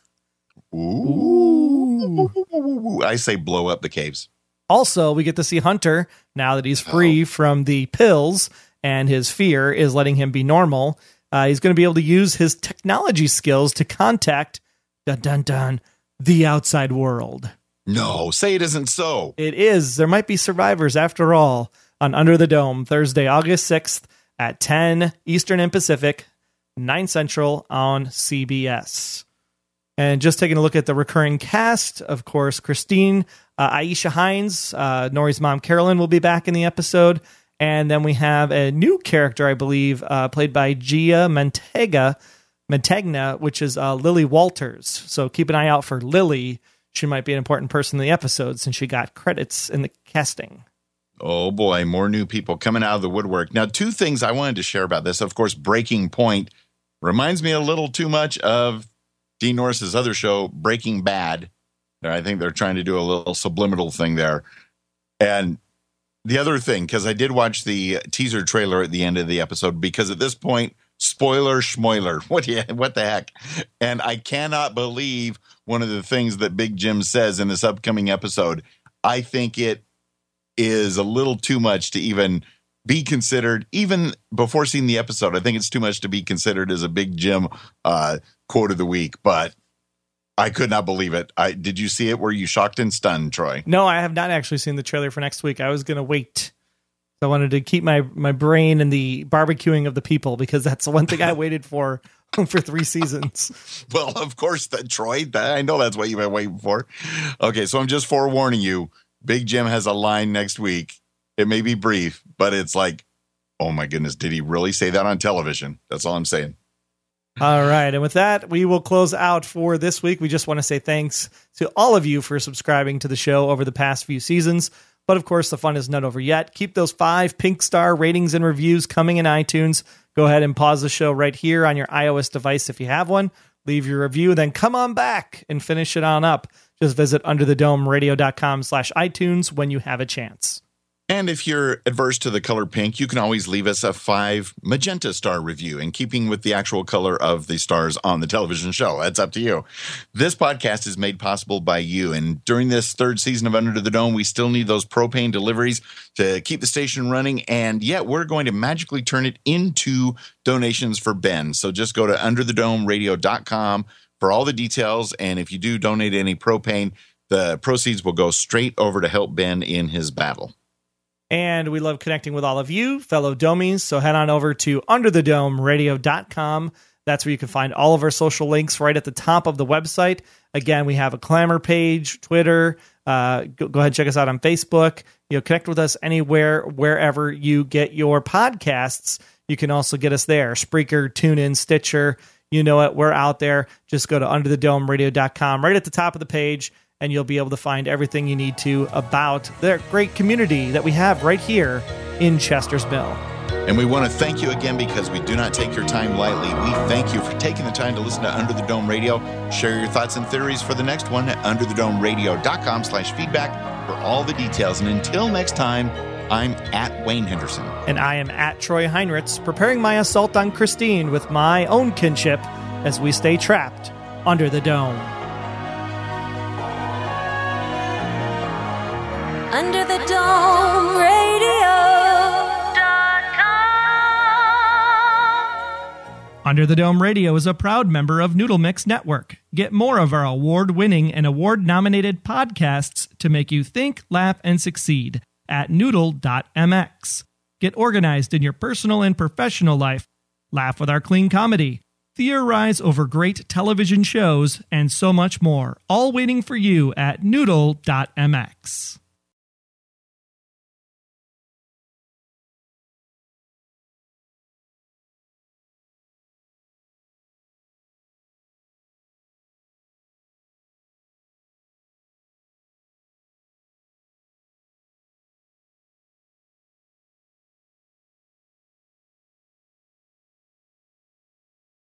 [SPEAKER 2] Ooh. Ooh. I say blow up the caves.
[SPEAKER 1] Also, we get to see Hunter now that he's free oh. from the pills and his fear is letting him be normal. Uh, he's going to be able to use his technology skills to contact dun dun dun the outside world.
[SPEAKER 2] No, say it isn't so.
[SPEAKER 1] It is. There might be survivors after all on Under the Dome Thursday, August 6th at 10 Eastern and Pacific, 9 Central on CBS. And just taking a look at the recurring cast, of course, Christine, uh, Aisha Hinds, uh, Norrie's mom, Carolyn, will be back in the episode. And then we have a new character, I believe, uh, played by Gia Mantega, Mantegna, which is uh, Lily Walters. So keep an eye out for Lily. She might be an important person in the episode since she got credits in the casting.
[SPEAKER 2] Oh boy, more new people coming out of the woodwork. Now, two things I wanted to share about this. Of course, Breaking Point reminds me a little too much of Dean Norris's other show, Breaking Bad. I think they're trying to do a little subliminal thing there. And the other thing, because I did watch the teaser trailer at the end of the episode, because at this point, spoiler schmoiler, <laughs> what what the heck? And I cannot believe one of the things that Big Jim says in this upcoming episode. I think it is a little too much to even be considered, even before seeing the episode. I think it's too much to be considered as a Big Jim uh, quote of the week, but I could not believe it. I did you see it? Were you shocked and stunned, Troy?
[SPEAKER 1] No, I have not actually seen the trailer for next week. I was going to wait. I wanted to keep my my brain in the barbecuing of the people because that's the one thing I <laughs> waited for <laughs> for three seasons.
[SPEAKER 2] well, of course, that Troy. That, I know that's what you've been waiting for. Okay, so I'm just forewarning you. Big Jim has a line next week. It may be brief, but it's like, oh my goodness, did he really say that on television? That's all I'm saying.
[SPEAKER 1] All right. And with that, we will close out for this week. We just want to say thanks to all of you for subscribing to the show over the past few seasons. But of course, the fun is not over yet. Keep those five pink star ratings and reviews coming in iTunes. Go ahead and pause the show right here on your iOS device if you have one. Leave your review, then come on back and finish it on up. Just visit underthedomeradio.com slash iTunes when you have a chance.
[SPEAKER 2] And if you're adverse to the color pink, you can always leave us a five magenta star review in keeping with the actual color of the stars on the television show. That's up to you. This podcast is made possible by you. And during this third season of Under the Dome, we still need those propane deliveries to keep the station running. And yet we're going to magically turn it into donations for Ben. So just go to underthedomeradio.com for all the details. And if you do donate any propane, The proceeds will go straight over to help Ben in his battle.
[SPEAKER 1] And we love connecting with all of you, fellow domies. So head on over to underthedomeradio.com. That's where you can find all of our social links right at the top of the website. Again, we have a Clammr page, Twitter. Uh, go, go ahead and check us out on Facebook. You know, connect with us anywhere, wherever you get your podcasts. You can also get us there. Spreaker, TuneIn, Stitcher. You know it. We're out there. Just go to underthedomeradio.com right at the top of the page, and you'll be able to find everything you need to about the great community that we have right here in Chester's Mill.
[SPEAKER 2] And we want to thank you again because we do not take your time lightly. We thank you for taking the time to listen to Under the Dome Radio. Share your thoughts and theories for the next one at underthedomeradio.com slash feedback for all the details. And until next time, I'm at Wayne Henderson.
[SPEAKER 1] And I am at Troy Heinrichs, preparing my assault on Christine with my own kinship as we stay trapped under the dome. Under the Dome Radio is a proud member of Noodle Mix Network. Get more of our award winning and award nominated podcasts to make you think, laugh, and succeed at noodle.mx. Get organized in your personal and professional life. Laugh with our clean comedy. Theorize over great television shows and so much more, all waiting for you at noodle.mx.